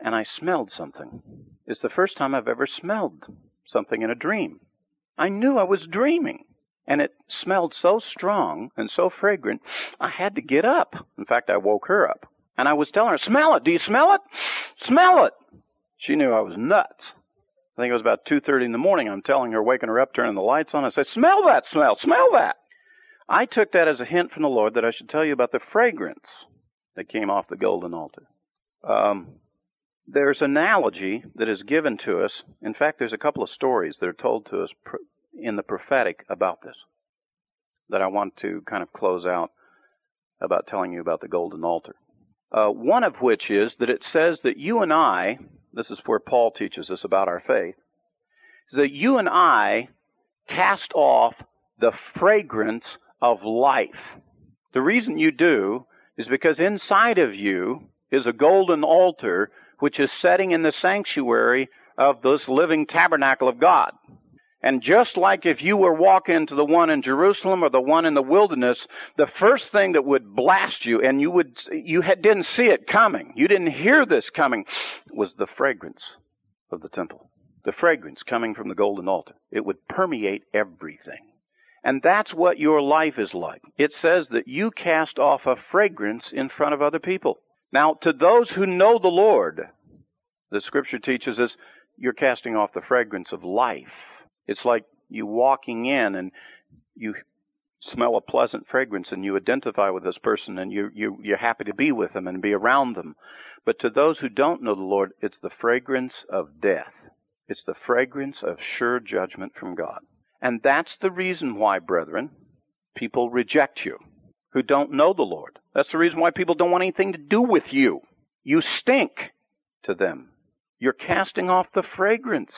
and I smelled something. It's the first time I've ever smelled something in a dream. I knew I was dreaming. And it smelled so strong and so fragrant, I had to get up. In fact, I woke her up. And I was telling her, smell it. Do you smell it? Smell it. She knew I was nuts. I think it was about 2.30 in the morning. I'm telling her, waking her up, turning the lights on. I said, smell that smell. Smell that. I took that as a hint from the Lord that I should tell you about the fragrance that came off the golden altar. Um, there's analogy that is given to us. In fact, there's a couple of stories that are told to us in the prophetic about this that I want to kind of close out about telling you about the golden altar. Uh, one of which is that it says that you and I, this is where Paul teaches us about our faith, is that you and I cast off the fragrance of life. The reason you do is because inside of you is a golden altar which is setting in the sanctuary of this living tabernacle of God. And just like if you were walking to the one in Jerusalem or the one in the wilderness, the first thing that would blast you, and you would, you had, didn't see it coming, you didn't hear this coming, was the fragrance of the temple. The fragrance coming from the golden altar. It would permeate everything. And that's what your life is like. It says that you cast off a fragrance in front of other people. Now, to those who know the Lord, the scripture teaches us you're casting off the fragrance of life. It's like you walking in and you smell a pleasant fragrance and you identify with this person and you, you, you're happy to be with them and be around them. But to those who don't know the Lord, it's the fragrance of death. It's the fragrance of sure judgment from God. And that's the reason why, brethren, people reject you who don't know the Lord. That's the reason why people don't want anything to do with you. You stink to them. You're casting off the fragrance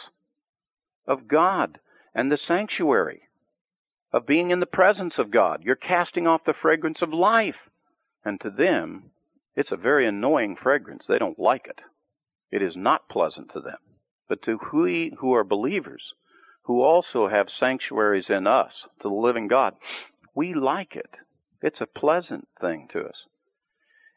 of God and the sanctuary of being in the presence of God. You're casting off the fragrance of life. And to them, it's a very annoying fragrance. They don't like it. It is not pleasant to them. But to we who are believers, who also have sanctuaries in us, to the living God, we like it. It's a pleasant thing to us.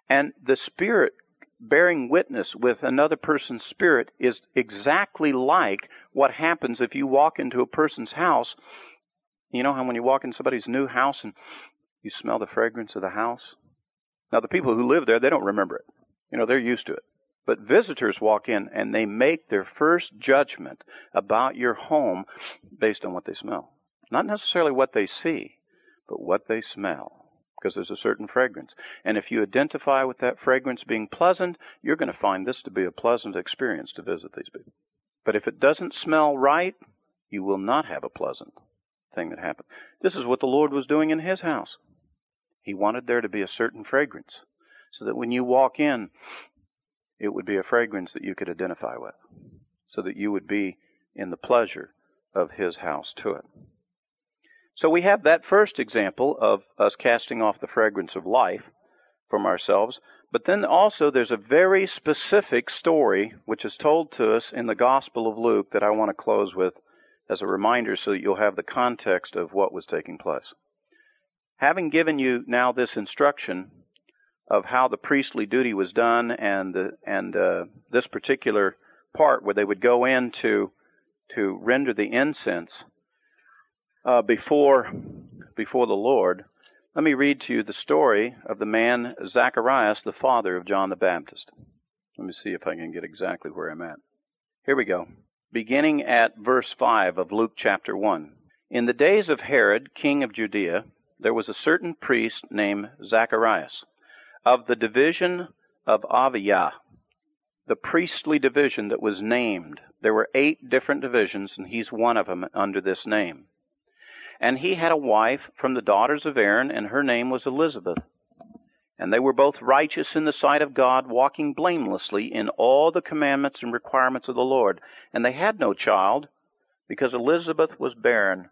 And the Spirit bearing witness with another person's spirit is exactly like what happens if you walk into a person's house. You know how when you walk in somebody's new house and you smell the fragrance of the house? Now, the people who live there, they don't remember it. You know, they're used to it. But visitors walk in and they make their first judgment about your home based on what they smell. Not necessarily what they see, but what they smell because there's a certain fragrance. And if you identify with that fragrance being pleasant, you're going to find this to be a pleasant experience to visit these people. But if it doesn't smell right, you will not have a pleasant thing that happens. This is what the Lord was doing in his house. He wanted there to be a certain fragrance so that when you walk in, it would be a fragrance that you could identify with, so that you would be in the pleasure of his house to it. So we have that first example of us casting off the fragrance of life from ourselves. But then also there's a very specific story which is told to us in the Gospel of Luke that I want to close with as a reminder so that you'll have the context of what was taking place. Having given you now this instruction of how the priestly duty was done and the, and uh, this particular part where they would go in to to render the incense uh, before before the Lord. Let me read to you the story of the man Zacharias, the father of John the Baptist. Let me see if I can get exactly where I'm at. Here we go. Beginning at verse 5 of Luke chapter 1. In the days of Herod, king of Judea, there was a certain priest named Zacharias of the division of Abijah, the priestly division that was named. There were eight different divisions, and he's one of them under this name. And he had a wife from the daughters of Aaron, and her name was Elizabeth. And they were both righteous in the sight of God, walking blamelessly in all the commandments and requirements of the Lord. And they had no child, because Elizabeth was barren,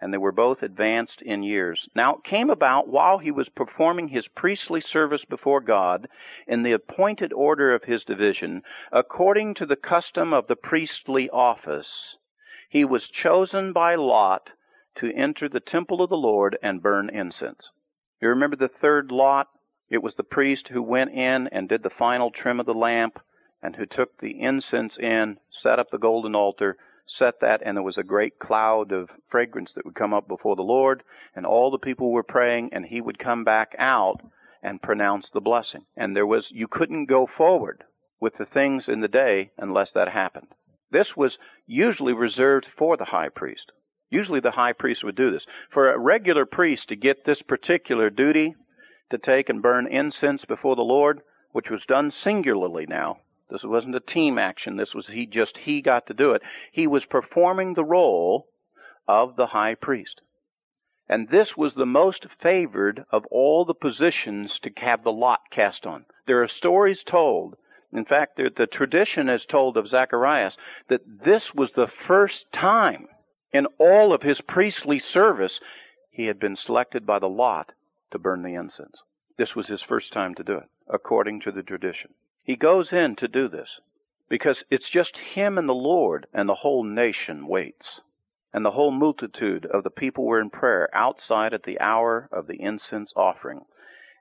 and they were both advanced in years. Now it came about while he was performing his priestly service before God in the appointed order of his division, according to the custom of the priestly office, he was chosen by lot to enter the temple of the Lord and burn incense. You remember the third lot? It was the priest who went in and did the final trim of the lamp and who took the incense in, set up the golden altar, set that, and there was a great cloud of fragrance that would come up before the Lord, and all the people were praying, and he would come back out and pronounce the blessing. And there was, you couldn't go forward with the things in the day unless that happened. This was usually reserved for the high priest. Usually the high priest would do this. For a regular priest to get this particular duty to take and burn incense before the Lord, which was done singularly now, this wasn't a team action. This was he just he got to do it. He was performing the role of the high priest. And this was the most favored of all the positions to have the lot cast on. There are stories told. In fact, the, the tradition is told of Zacharias that this was the first time in all of his priestly service he had been selected by the lot to burn the incense. This was his first time to do it, according to the tradition. He goes in to do this because it's just him and the Lord, and the whole nation waits. And the whole multitude of the people were in prayer outside at the hour of the incense offering.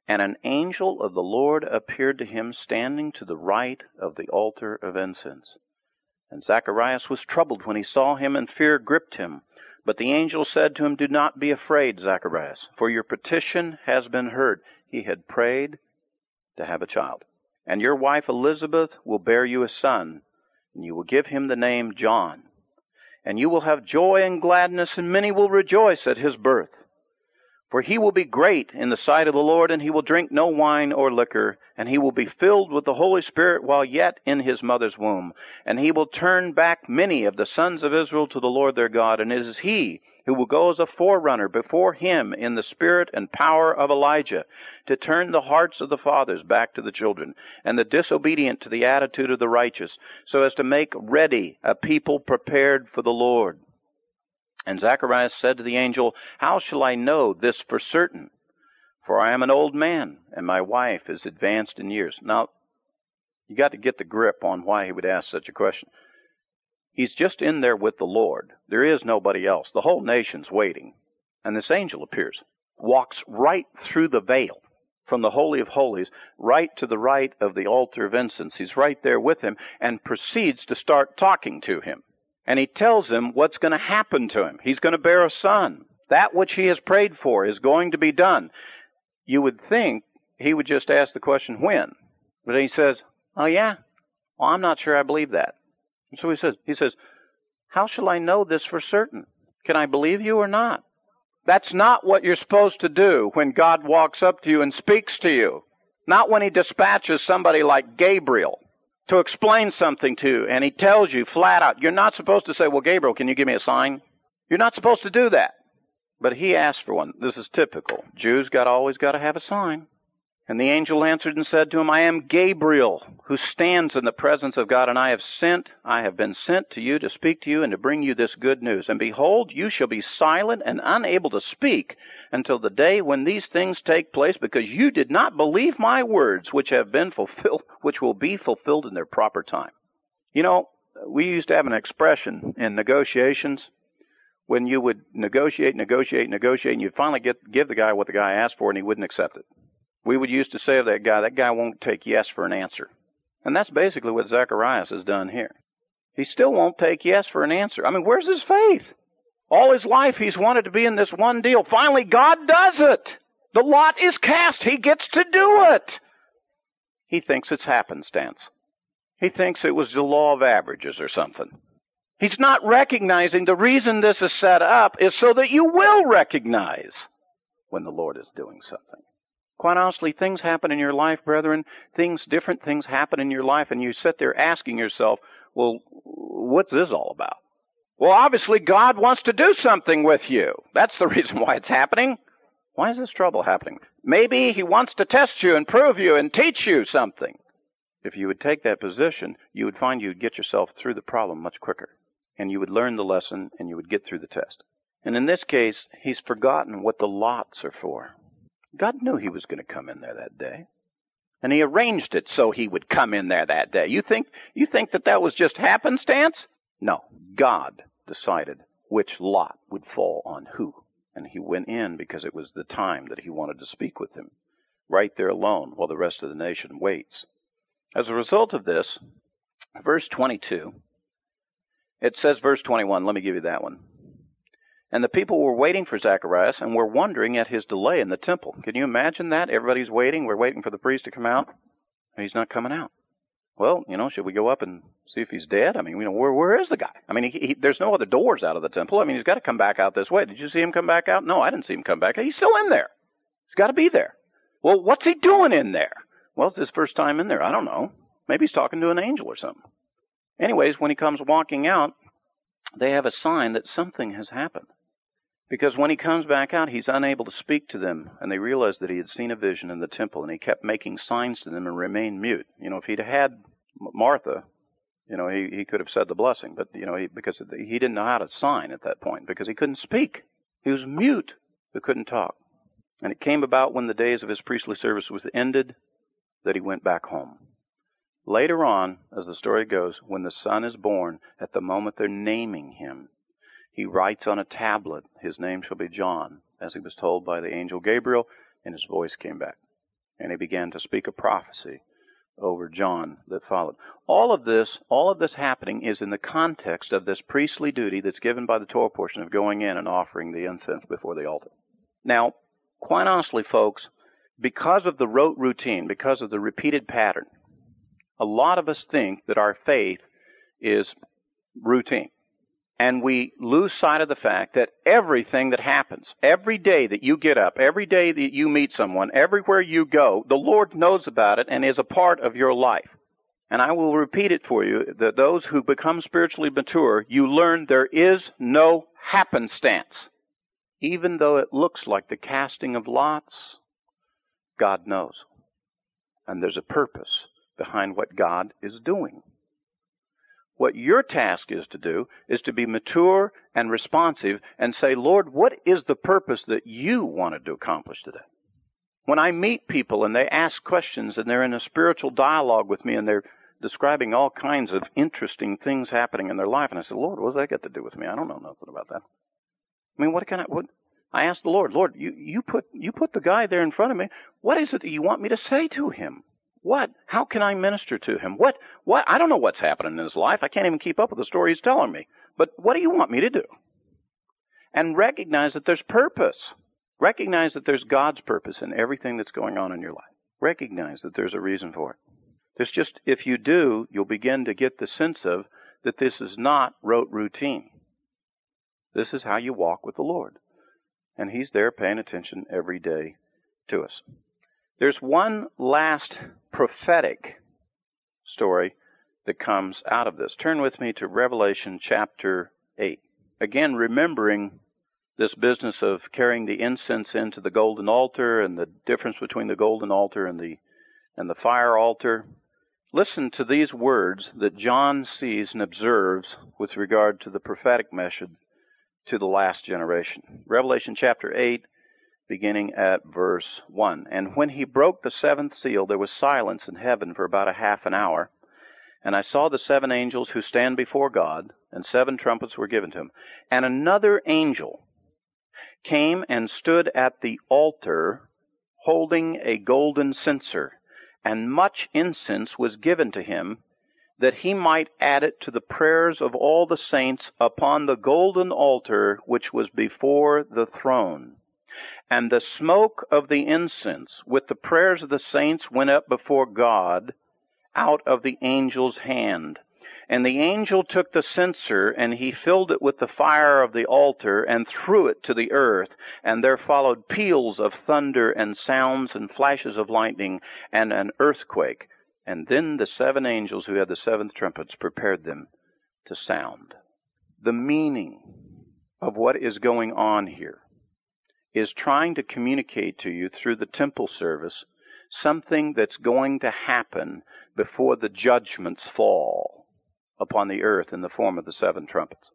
And an angel of the Lord appeared to him standing to the right of the altar of incense. And Zacharias was troubled when he saw him, and fear gripped him. But the angel said to him, Do not be afraid, Zacharias, for your petition has been heard. He had prayed to have a child. And your wife Elizabeth will bear you a son, and you will give him the name John. And you will have joy and gladness, and many will rejoice at his birth. For he will be great in the sight of the Lord, and he will drink no wine or liquor, and he will be filled with the Holy Spirit while yet in his mother's womb. And he will turn back many of the sons of Israel to the Lord their God, and it is he who will go as a forerunner before him in the spirit and power of Elijah, to turn the hearts of the fathers back to the children, and the disobedient to the attitude of the righteous, so as to make ready a people prepared for the Lord. And Zacharias said to the angel, How shall I know this for certain? For I am an old man, and my wife is advanced in years. Now, you got to get the grip on why he would ask such a question. He's just in there with the Lord. There is nobody else. The whole nation's waiting. And this angel appears, walks right through the veil from the Holy of Holies right to the right of the altar of incense. He's right there with him and proceeds to start talking to him. And he tells him what's going to happen to him. He's going to bear a son. That which he has prayed for is going to be done. You would think he would just ask the question, when? But he says, oh yeah? Well, I'm not sure I believe that. And so he says, he says, how shall I know this for certain? Can I believe you or not? That's not what you're supposed to do when God walks up to you and speaks to you. Not when he dispatches somebody like Gabriel to explain something to you and he tells you flat out, you're not supposed to say, well, Gabriel, can you give me a sign? You're not supposed to do that. But he asked for one. This is typical. Jews got always got to have a sign. And the angel answered and said to him, I am Gabriel, who stands in the presence of God, and I have sent, I have been sent to you to speak to you and to bring you this good news. And behold, you shall be silent and unable to speak until the day when these things take place, because you did not believe my words, which have been fulfilled, which will be fulfilled in their proper time. You know, we used to have an expression in negotiations when you would negotiate, negotiate, negotiate, and you'd finally get, give the guy what the guy asked for and he wouldn't accept it. We would used to say of that guy, that guy won't take yes for an answer. And that's basically what Zacharias has done here. He still won't take yes for an answer. I mean, where's his faith? All his life he's wanted to be in this one deal. Finally, God does it. The lot is cast. He gets to do it. He thinks it's happenstance. He thinks it was the law of averages or something. He's not recognizing the reason this is set up is so that you will recognize when the Lord is doing something. Quite honestly, things happen in your life, brethren. Things, different things happen in your life, and you sit there asking yourself, well, what's this all about? Well, obviously, God wants to do something with you. That's the reason why it's happening. Why is this trouble happening? Maybe He wants to test you and prove you and teach you something. If you would take that position, you would find you'd get yourself through the problem much quicker. And you would learn the lesson and you would get through the test. And in this case, he's forgotten what the lots are for. God knew he was going to come in there that day. And he arranged it so he would come in there that day. You think, you think that that was just happenstance? No. God decided which lot would fall on who. And he went in because it was the time that he wanted to speak with him. Right there alone while the rest of the nation waits. As a result of this, verse 22, it says verse 21, let me give you that one. And the people were waiting for Zacharias and were wondering at his delay in the temple. Can you imagine that? Everybody's waiting. We're waiting for the priest to come out, and he's not coming out. Well, you know, should we go up and see if he's dead? I mean, you know, where where is the guy? I mean, he, he, there's no other doors out of the temple. I mean, he's got to come back out this way. Did you see him come back out? No, I didn't see him come back. He's still in there. He's got to be there. Well, what's he doing in there? Well, it's his first time in there. I don't know. Maybe he's talking to an angel or something. Anyways, when he comes walking out, they have a sign that something has happened. Because when he comes back out, he's unable to speak to them, and they realize that he had seen a vision in the temple, and he kept making signs to them and remained mute. You know, if he'd had Martha, you know, he, he could have said the blessing, but, you know, he, because he didn't know how to sign at that point, because he couldn't speak. He was mute, who couldn't talk. And it came about when the days of his priestly service was ended that he went back home. Later on, as the story goes, when the son is born, at the moment they're naming him, he writes on a tablet, His name shall be John, as he was told by the angel Gabriel, and his voice came back. And he began to speak a prophecy over John that followed. All of this, all of this happening is in the context of this priestly duty that's given by the Torah portion of going in and offering the incense before the altar. Now, quite honestly, folks, because of the rote routine, because of the repeated pattern, a lot of us think that our faith is routine. And we lose sight of the fact that everything that happens, every day that you get up, every day that you meet someone, everywhere you go, the Lord knows about it and is a part of your life. And I will repeat it for you that those who become spiritually mature, you learn there is no happenstance. Even though it looks like the casting of lots, God knows. And there's a purpose behind what God is doing. What your task is to do is to be mature and responsive and say, Lord, what is the purpose that you wanted to accomplish today? When I meet people and they ask questions and they're in a spiritual dialogue with me and they're describing all kinds of interesting things happening in their life, and I say, Lord, what does that got to do with me? I don't know nothing about that. I mean, what can I, what, I asked the Lord, Lord, you, you put, you put the guy there in front of me. What is it that you want me to say to him? What? How can I minister to him? What? What? I don't know what's happening in his life. I can't even keep up with the story he's telling me. But what do you want me to do? And recognize that there's purpose. Recognize that there's God's purpose in everything that's going on in your life. Recognize that there's a reason for it. There's just, if you do, you'll begin to get the sense of that this is not rote routine. This is how you walk with the Lord. And He's there paying attention every day to us. There's one last prophetic story that comes out of this. Turn with me to Revelation chapter 8. Again, remembering this business of carrying the incense into the golden altar and the difference between the golden altar and the and the fire altar. Listen to these words that John sees and observes with regard to the prophetic message to the last generation. Revelation chapter 8 beginning at verse 1. And when he broke the seventh seal there was silence in heaven for about a half an hour. And I saw the seven angels who stand before God, and seven trumpets were given to him. And another angel came and stood at the altar holding a golden censer, and much incense was given to him, that he might add it to the prayers of all the saints upon the golden altar which was before the throne. And the smoke of the incense with the prayers of the saints went up before God out of the angel's hand. And the angel took the censer, and he filled it with the fire of the altar, and threw it to the earth. And there followed peals of thunder, and sounds, and flashes of lightning, and an earthquake. And then the seven angels who had the seventh trumpets prepared them to sound. The meaning of what is going on here is trying to communicate to you through the temple service something that's going to happen before the judgments fall upon the earth in the form of the seven trumpets.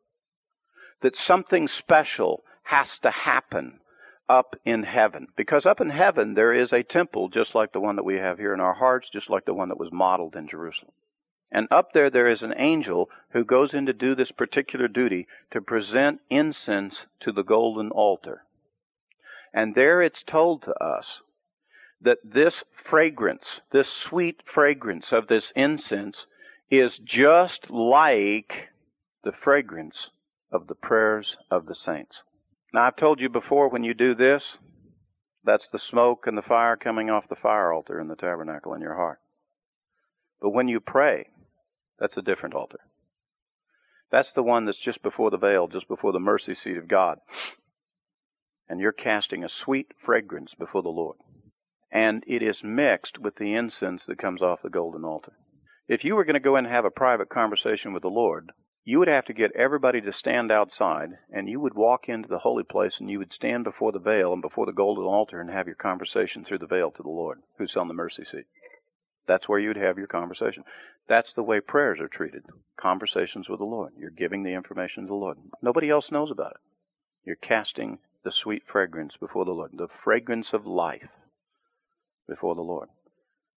That something special has to happen up in heaven. Because up in heaven there is a temple just like the one that we have here in our hearts, just like the one that was modeled in Jerusalem. And up there there is an angel who goes in to do this particular duty to present incense to the golden altar. And there it's told to us that this fragrance, this sweet fragrance of this incense is just like the fragrance of the prayers of the saints. Now, I've told you before when you do this, that's the smoke and the fire coming off the fire altar in the tabernacle in your heart. But when you pray, that's a different altar. That's the one that's just before the veil, just before the mercy seat of God. And you're casting a sweet fragrance before the Lord. And it is mixed with the incense that comes off the golden altar. If you were going to go in and have a private conversation with the Lord, you would have to get everybody to stand outside, and you would walk into the holy place, and you would stand before the veil and before the golden altar and have your conversation through the veil to the Lord, who's on the mercy seat. That's where you'd have your conversation. That's the way prayers are treated. Conversations with the Lord. You're giving the information to the Lord. Nobody else knows about it. You're casting the sweet fragrance before the Lord, the fragrance of life before the Lord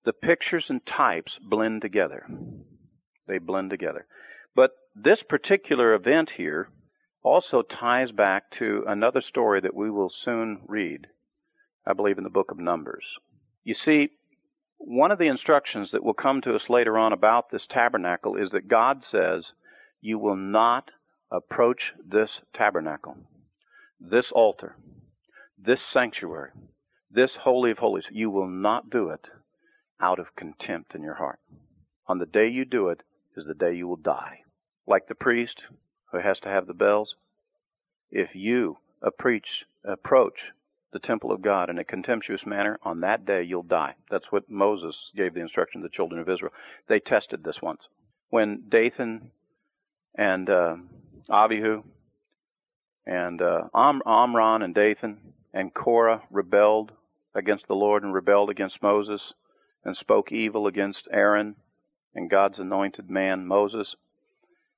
the pictures and types blend together. They blend together. But this particular event here also ties back to another story that we will soon read, I believe, in the book of Numbers. You see, one of the instructions that will come to us later on about this tabernacle is that God says, You will not approach this tabernacle, this altar, this sanctuary, this Holy of Holies. You will not do it out of contempt in your heart. On the day you do it is the day you will die. Like the priest who has to have the bells, if you approach, approach the temple of God in a contemptuous manner, on that day you'll die. That's what Moses gave the instruction to the children of Israel. They tested this once. When Dathan and uh, Abihu and uh, Am- Amram and Dathan and Korah rebelled against the Lord and rebelled against Moses, and spoke evil against Aaron and God's anointed man Moses,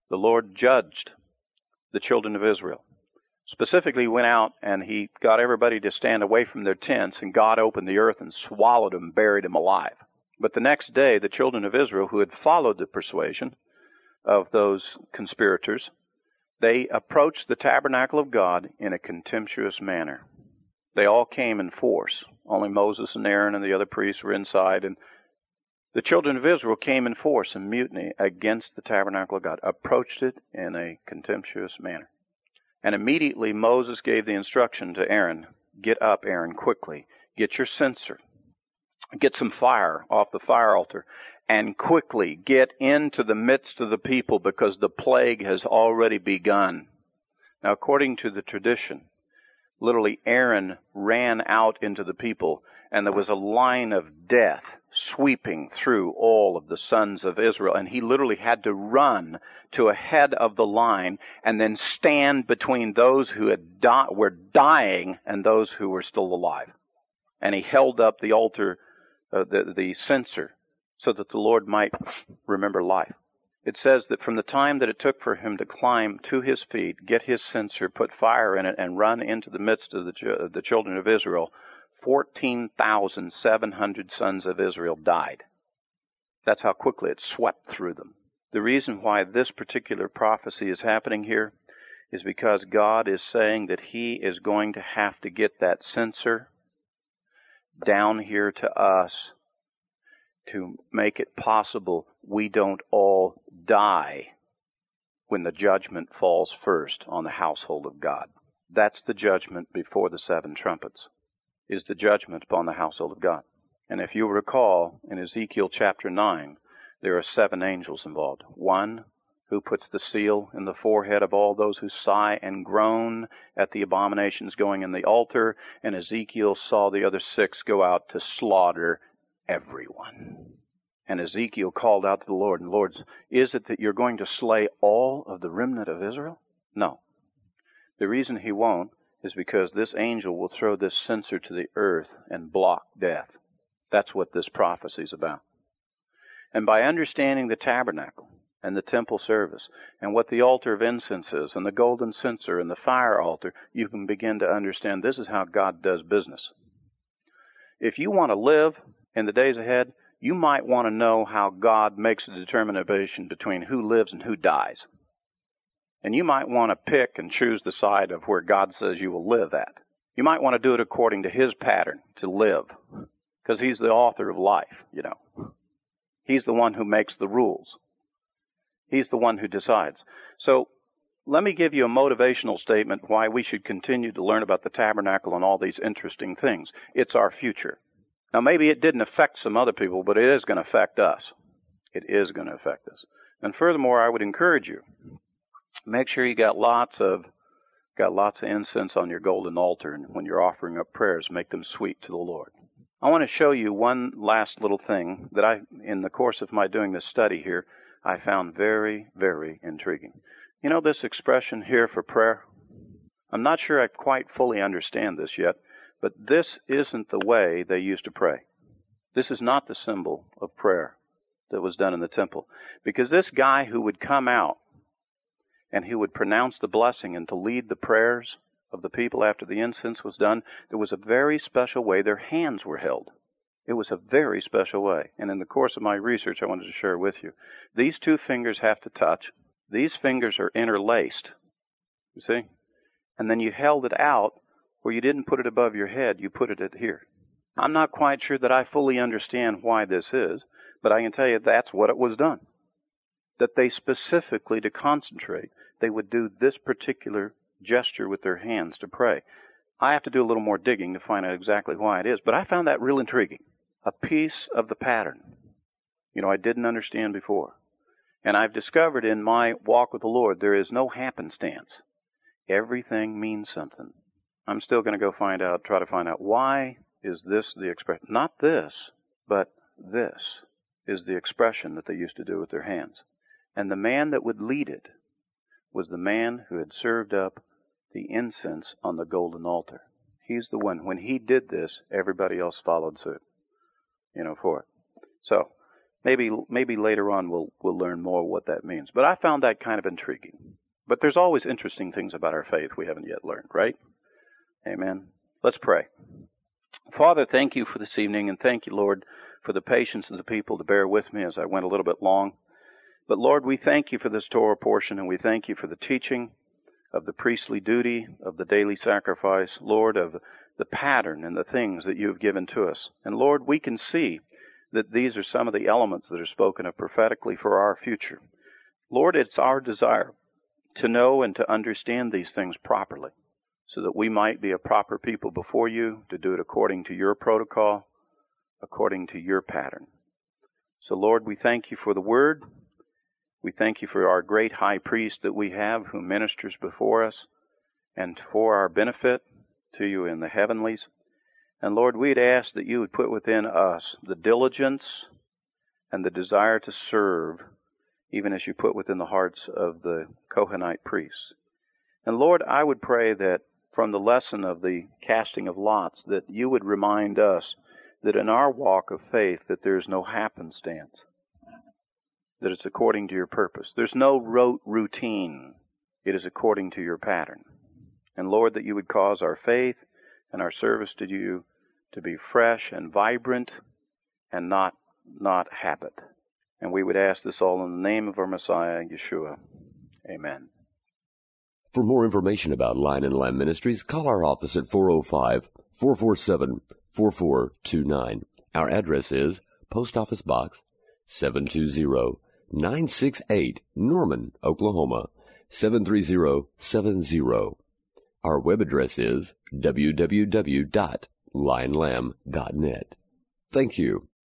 the Lord judged the children of Israel. Specifically, went out and he got everybody to stand away from their tents, and God opened the earth and swallowed them, buried them alive. But the next day, the children of Israel, who had followed the persuasion of those conspirators, they approached the tabernacle of God in a contemptuous manner. They all came in force. Only Moses and Aaron and the other priests were inside, and the children of Israel came in force in mutiny against the tabernacle of God, approached it in a contemptuous manner. And immediately Moses gave the instruction to Aaron Get up, Aaron, quickly. Get your censer. Get some fire off the fire altar. And quickly get into the midst of the people because the plague has already begun. Now, according to the tradition, literally Aaron ran out into the people and there was a line of death sweeping through all of the sons of Israel, and he literally had to run to a head of the line and then stand between those who had di- were dying and those who were still alive. And he held up the altar, uh, the, the censer, so that the Lord might remember life. It says that from the time that it took for him to climb to his feet, get his censer, put fire in it, and run into the midst of the, the children of Israel, 14,700 sons of Israel died. That's how quickly it swept through them. The reason why this particular prophecy is happening here is because God is saying that He is going to have to get that censer down here to us to make it possible we don't all die when the judgment falls first on the household of God. That's the judgment before the seven trumpets is the judgment upon the household of God. And if you recall, in Ezekiel chapter 9, there are seven angels involved. One who puts the seal in the forehead of all those who sigh and groan at the abominations going in the altar, and Ezekiel saw the other six go out to slaughter everyone. And Ezekiel called out to the Lord, and the Lord, is it that you're going to slay all of the remnant of Israel? No. The reason he won't is because this angel will throw this censer to the earth and block death. That's what this prophecy is about. And by understanding the tabernacle and the temple service and what the altar of incense is and the golden censer and the fire altar, you can begin to understand this is how God does business. If you want to live in the days ahead, you might want to know how God makes a determination between who lives and who dies. And you might want to pick and choose the side of where God says you will live at. You might want to do it according to His pattern to live, because He's the author of life, you know. He's the one who makes the rules. He's the one who decides. So, let me give you a motivational statement why we should continue to learn about the tabernacle and all these interesting things. It's our future. Now, maybe it didn't affect some other people, but it is going to affect us. It is going to affect us. And furthermore, I would encourage you Make sure you got lots of got lots of incense on your golden altar, and when you're offering up prayers, make them sweet to the Lord. I want to show you one last little thing that I, in the course of my doing this study here, I found very, very intriguing. You know this expression here for prayer? I'm not sure I quite fully understand this yet, but this isn't the way they used to pray. This is not the symbol of prayer that was done in the temple. Because this guy who would come out and who would pronounce the blessing and to lead the prayers of the people after the incense was done, there was a very special way their hands were held. It was a very special way. And in the course of my research, I wanted to share with you. These two fingers have to touch. These fingers are interlaced. You see? And then you held it out where you didn't put it above your head, you put it at here. I'm not quite sure that I fully understand why this is, but I can tell you that's what it was done that they specifically, to concentrate, they would do this particular gesture with their hands to pray. I have to do a little more digging to find out exactly why it is, but I found that real intriguing. A piece of the pattern, you know, I didn't understand before. And I've discovered in my walk with the Lord there is no happenstance. Everything means something. I'm still going to go find out, try to find out why is this the expression. Not this, but this is the expression that they used to do with their hands. And the man that would lead it was the man who had served up the incense on the golden altar. He's the one. When he did this, everybody else followed suit. You know, for it. So maybe maybe later on we'll we'll learn more what that means. But I found that kind of intriguing. But there's always interesting things about our faith we haven't yet learned, right? Amen. Let's pray. Father, thank you for this evening, and thank you, Lord, for the patience of the people to bear with me as I went a little bit long. But Lord, we thank you for this Torah portion and we thank you for the teaching of the priestly duty, of the daily sacrifice, Lord, of the pattern and the things that you have given to us. And Lord, we can see that these are some of the elements that are spoken of prophetically for our future. Lord, it's our desire to know and to understand these things properly so that we might be a proper people before you, to do it according to your protocol, according to your pattern. So, Lord, we thank you for the word. We thank you for our great high priest that we have who ministers before us and for our benefit to you in the heavenlies. And Lord, we'd ask that you would put within us the diligence and the desire to serve, even as you put within the hearts of the Kohanite priests. And Lord, I would pray that from the lesson of the casting of lots, that you would remind us that in our walk of faith that there's no happenstance, that it's according to your purpose. There's no rote routine. It is according to your pattern. And Lord, that you would cause our faith and our service to you to be fresh and vibrant and not not habit. And we would ask this all in the name of our Messiah, Yeshua. Amen. For more information about Lion and Lamb Ministries, call our office at 405 447 4429. Our address is Post Office Box 720 968, Norman, Oklahoma 73070. Our web address is www.lionlamb.net. Thank you.